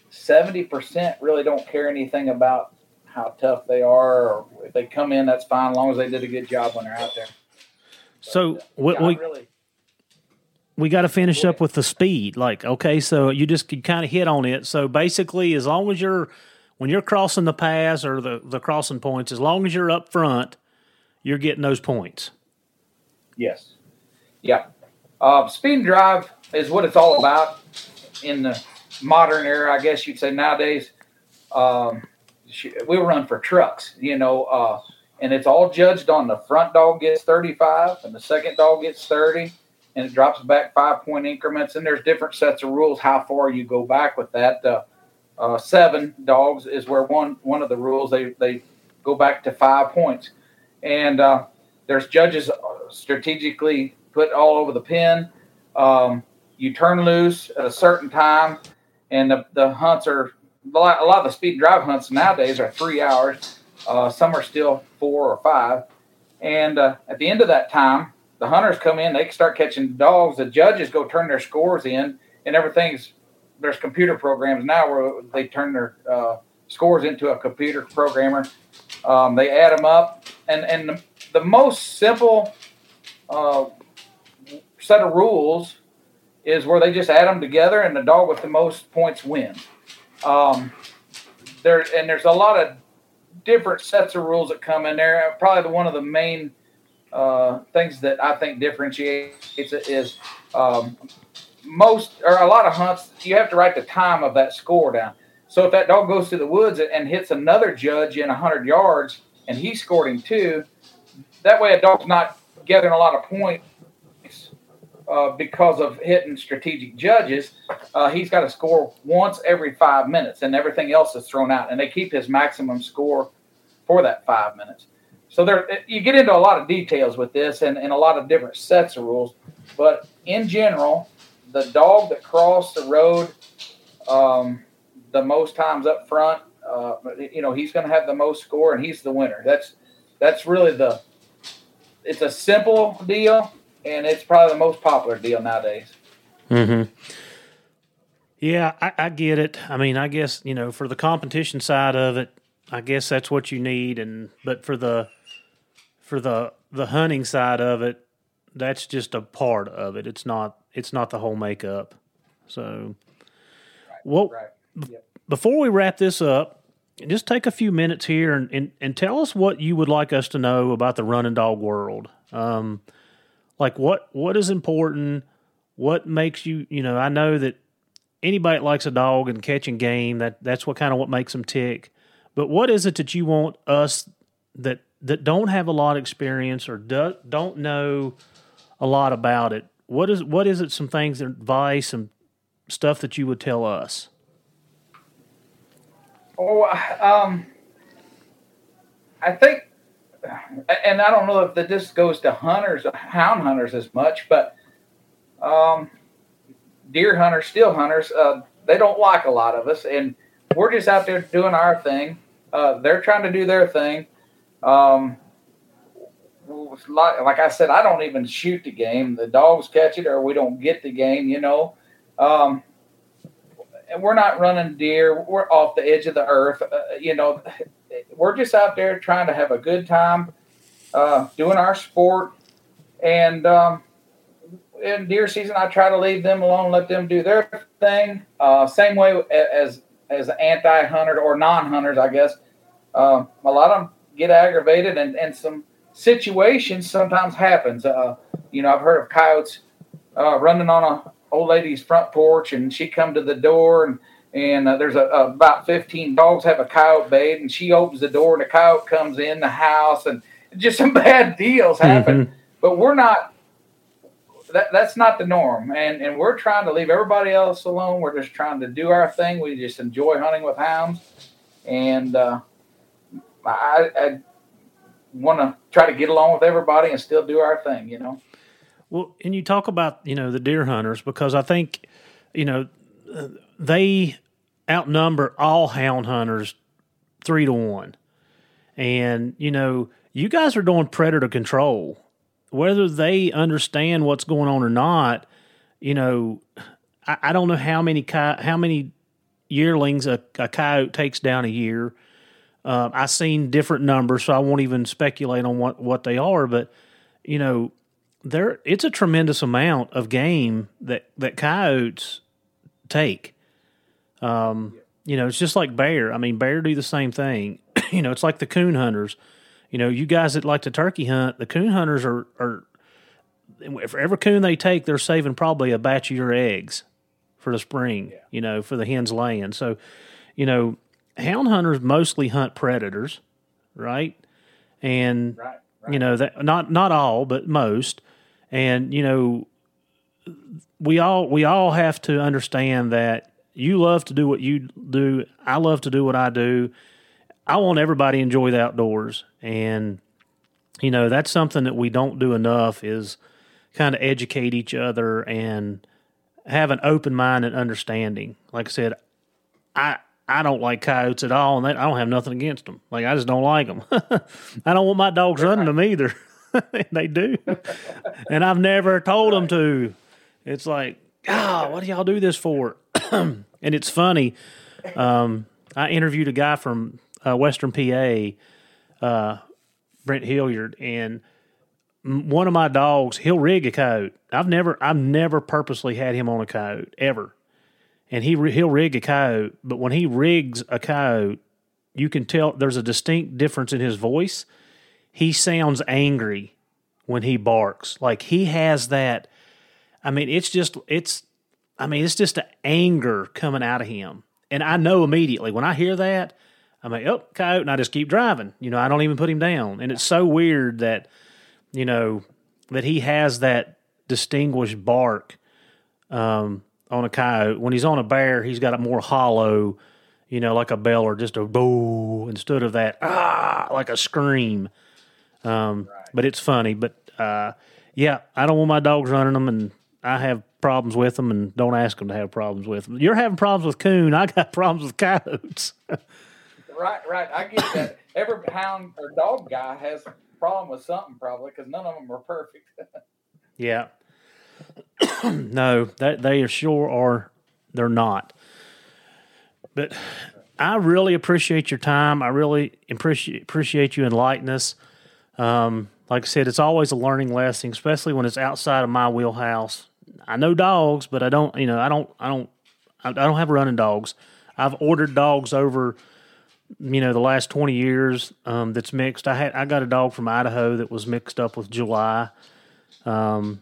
S2: seventy percent really don't care anything about how tough they are, or if they come in, that's fine, as long as they did a good job when they're out there.
S1: So,
S2: we,
S1: we really... we got to finish up with the speed. Like, okay, so you just kind of hit on it. So basically, as long as you're when you're crossing the paths or the the crossing points, as long as you're up front, you're getting those points.
S2: Yes. Yeah. Uh, speed and drive is what it's all about in the modern era, I guess you'd say nowadays. Um, we run for trucks, you know, uh, and it's all judged on the front dog gets 35 and the second dog gets 30 and it drops back five point increments. And there's different sets of rules how far you go back with that. Uh, uh, seven dogs is where one one of the rules they they go back to five points, and uh, there's judges strategically put all over the pen. Um, you turn loose at a certain time, and the, the hunts are a lot, a lot of the speed drive hunts nowadays are three hours. Uh, some are still four or five. And uh, at the end of that time, the hunters come in, they start catching dogs. The judges go turn their scores in, and everything's there's computer programs now where they turn their uh, scores into a computer programmer. Um, they add them up, and and the, the most simple uh, set of rules is where they just add them together, and the dog with the most points wins. Um, there and there's a lot of different sets of rules that come in there. Probably the, one of the main uh, things that I think differentiates it is um, most or a lot of hunts you have to write the time of that score down. So if that dog goes to the woods and hits another judge in 100 yards and he scored him two, that way a dog's not gathering a lot of points uh, because of hitting strategic judges. Uh, he's got to score once every five minutes, and everything else is thrown out. And they keep his maximum score for that five minutes. So there, you get into a lot of details with this, and, and a lot of different sets of rules. But in general, the dog that crossed the road um, the most times up front, uh, you know, he's going to have the most score, and he's the winner. That's that's really the. It's a simple deal, and it's probably the most popular deal nowadays.
S1: Hmm. Yeah, I, I get it. I mean, I guess you know, for the competition side of it, I guess that's what you need, and but for the for the the hunting side of it, that's just a part of it. It's not it's not the whole makeup. So, right, well, right. Yep. before we wrap this up, just take a few minutes here and, and, and tell us what you would like us to know about the running dog world. Um, like what what is important? What makes you you know? I know that anybody that likes a dog and catching game that that's what kind of what makes them tick. But what is it that you want us that that don't have a lot of experience or do, don't know a lot about it what is what is it? Some things, advice, some stuff that you would tell us.
S2: Oh, um, I think, and I don't know if this goes to hunters, hound hunters as much, but um, deer hunters, still hunters, uh, they don't like a lot of us, and we're just out there doing our thing. Uh, they're trying to do their thing. Um, like, I said, I don't even shoot the game. The dogs catch it, or we don't get the game. You know, um, and we're not running deer. We're off the edge of the earth. Uh, you know, we're just out there trying to have a good time, uh, doing our sport. And um, in deer season, I try to leave them alone, let them do their thing. Uh, same way as as anti hunter or non hunters, I guess. Uh, a lot of them get aggravated, and and some situations sometimes happens. Uh, you know, I've heard of coyotes uh, running on a old lady's front porch, and she come to the door, and and uh, there's a, a, about 15 dogs have a coyote bait, and she opens the door, and the coyote comes in the house, and just some bad deals happen. Mm-hmm. But we're not. That, that's not the norm, and and we're trying to leave everybody else alone. We're just trying to do our thing. We just enjoy hunting with hounds, and uh, I, I want to try to get along with everybody and still do our thing, you know.
S1: Well, and you talk about you know the deer hunters because I think you know they outnumber all hound hunters three to one, and you know you guys are doing predator control, whether they understand what's going on or not. You know, I, I don't know how many how many yearlings a, a coyote takes down a year uh, I've seen different numbers, so I won't even speculate on what, what they are. But you know, there it's a tremendous amount of game that that coyotes take. Um, you know, it's just like bear. I mean, bear do the same thing. you know, it's like the coon hunters. You know, you guys that like to turkey hunt, the coon hunters are are for every coon they take, they're saving probably a batch of your eggs for the spring.
S2: Yeah.
S1: You know, for the hens laying. So, you know, hound hunters mostly hunt predators, right? And
S2: Right. Right.
S1: you know that not not all but most and you know we all we all have to understand that you love to do what you do i love to do what i do i want everybody to enjoy the outdoors and you know that's something that we don't do enough is kind of educate each other and have an open mind and understanding like i said i I don't like coyotes at all, and that, I don't have nothing against them. Like I just don't like them. I don't want my dogs running them either. they do, and I've never told them to. It's like, ah, what do y'all do this for? and it's funny. Um, I interviewed a guy from uh, Western PA, uh, Brent Hilliard, and one of my dogs, he'll rig a coyote. I've never, I've never purposely had him on a coyote ever and he he'll rig a coyote. But when he rigs a coyote, you can tell there's a distinct difference in his voice. He sounds angry when he barks. Like he has that. I mean, it's just it's. I mean, it's just an anger coming out of him, and I know immediately when I hear that. I'm like, oh, coyote, and I just keep driving. You know, I don't even put him down, and it's so weird that, you know, that he has that distinguished bark. Um, on a coyote. When he's on a bear, he's got a more hollow, you know, like a bell or just a boo instead of that ah, like a scream. Um, But it's funny. But uh, yeah, I don't want my dogs running them, and I have problems with them, and don't ask them to have problems with them. You're having problems with coon. I got problems with coyotes.
S2: Right, right. I get that. Every hound or dog guy has a problem with something probably because none of them are perfect.
S1: Yeah. no, that they are sure are they're not. But I really appreciate your time. I really appreciate appreciate you enlightening us. Um, like I said, it's always a learning lesson, especially when it's outside of my wheelhouse. I know dogs, but I don't. You know, I don't. I don't. I don't have running dogs. I've ordered dogs over, you know, the last twenty years. Um, that's mixed. I had. I got a dog from Idaho that was mixed up with July. Um,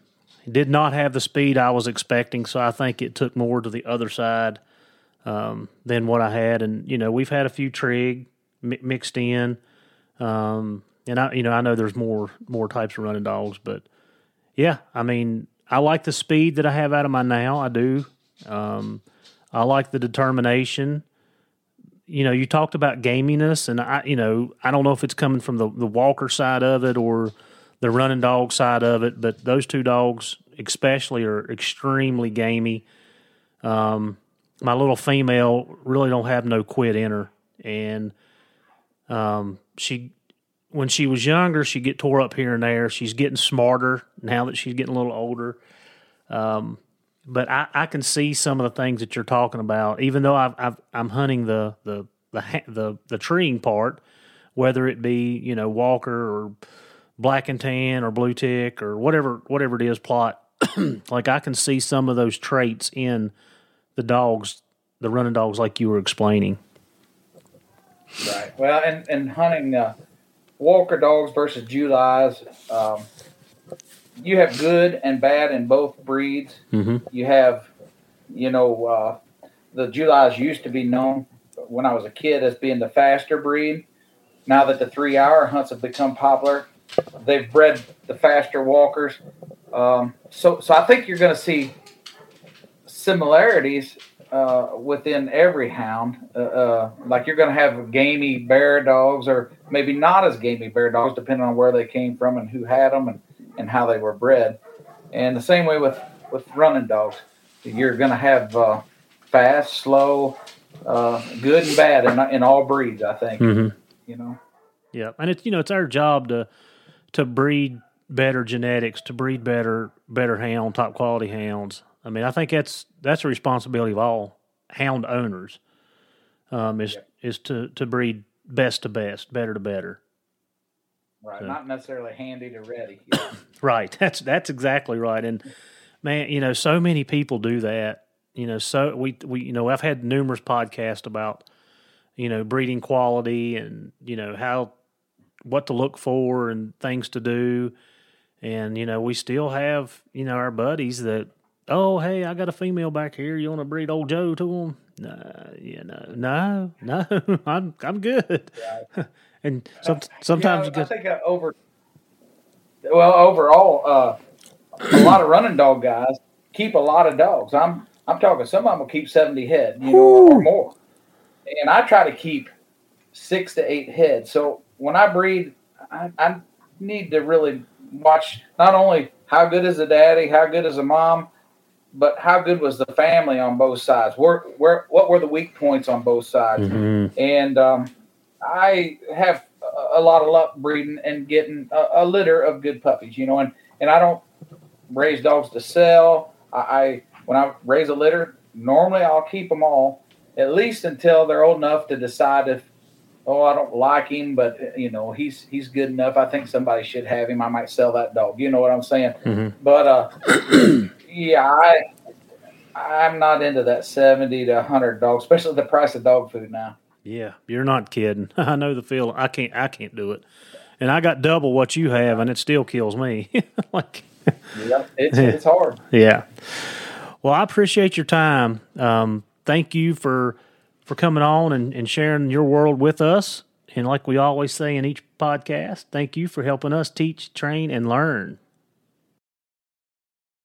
S1: did not have the speed I was expecting, so I think it took more to the other side um, than what I had. And you know, we've had a few Trigg mi- mixed in, um, and I, you know, I know there's more more types of running dogs, but yeah, I mean, I like the speed that I have out of my now. I do. Um, I like the determination. You know, you talked about gaminess, and I, you know, I don't know if it's coming from the the Walker side of it or the running dog side of it, but those two dogs, especially, are extremely gamey. Um, my little female really don't have no quit in her, and um, she, when she was younger, she get tore up here and there. She's getting smarter now that she's getting a little older. Um, but I, I can see some of the things that you're talking about, even though I've I'm hunting the the the the the treeing part, whether it be you know Walker or black and tan or blue tick or whatever whatever it is Plott. like I can see some of those traits in the dogs, the running dogs, like you were explaining.
S2: Right. Well, and and hunting uh, Walker dogs versus Julys, um, you have good and bad in both breeds.
S1: Mhm.
S2: You have, you know, uh, the Julys used to be known when I was a kid as being the faster breed. Now that the three-hour hunts have become popular, they've bred the faster Walkers. Um, so, so I think you're going to see similarities uh, within every hound. Uh, uh, like you're going to have gamey bear dogs, or maybe not as gamey bear dogs, depending on where they came from and who had them and, and how they were bred. And the same way with with running dogs, you're going to have uh, fast, slow, uh, good and bad in, in all breeds. I think
S1: Mm-hmm.
S2: you know.
S1: Yeah, and it's you know it's our job to to breed better genetics, to breed better better hound, top quality hounds. I mean, I think that's that's a responsibility of all hound owners. Um, is is to to breed best to best, better to better.
S2: Right, so. not necessarily handy to ready. Yeah.
S1: right, that's that's exactly right. And man, you know, so many people do that. You know, so we we you know I've had numerous podcasts about you know breeding quality and you know how what to look for and things to do. And you know, we still have you know our buddies that oh hey, I got a female back here. You want to breed old Joe to him? No, you know, no, no, I'm I'm good. Yeah. and some, sometimes
S2: yeah, I think uh, over well overall, uh, a lot of running dog guys keep a lot of dogs. I'm I'm talking some of them will keep seventy head, you know, or more. And I try to keep six to eight head. So when I breed, I, I need to really watch not only how good is the daddy, how good is the mom, but how good was the family on both sides? Where, where, what were the weak points on both sides? Mm-hmm. And um, I have a, lot of luck breeding and getting a, a, litter of good puppies, you know. And and I don't raise dogs to sell. I, I when I raise a litter, normally I'll keep them all at least until they're old enough to decide if oh, I don't like him, but you know, he's he's good enough. I think somebody should have him. I might sell that dog. You know what I'm saying? Mm-hmm. But uh, yeah, I I'm not into that seventy to hundred dog, especially the price of dog food now.
S1: Yeah, you're not kidding. I know the feel. I can't. I can't do it. And I got double what you have, and it still kills me. like,
S2: yeah, it's, it's hard.
S1: Yeah. Well, I appreciate your time. Um, thank you for for coming on and, and sharing your world with us. And like we always say in each podcast, thank you for helping us teach, train, and learn.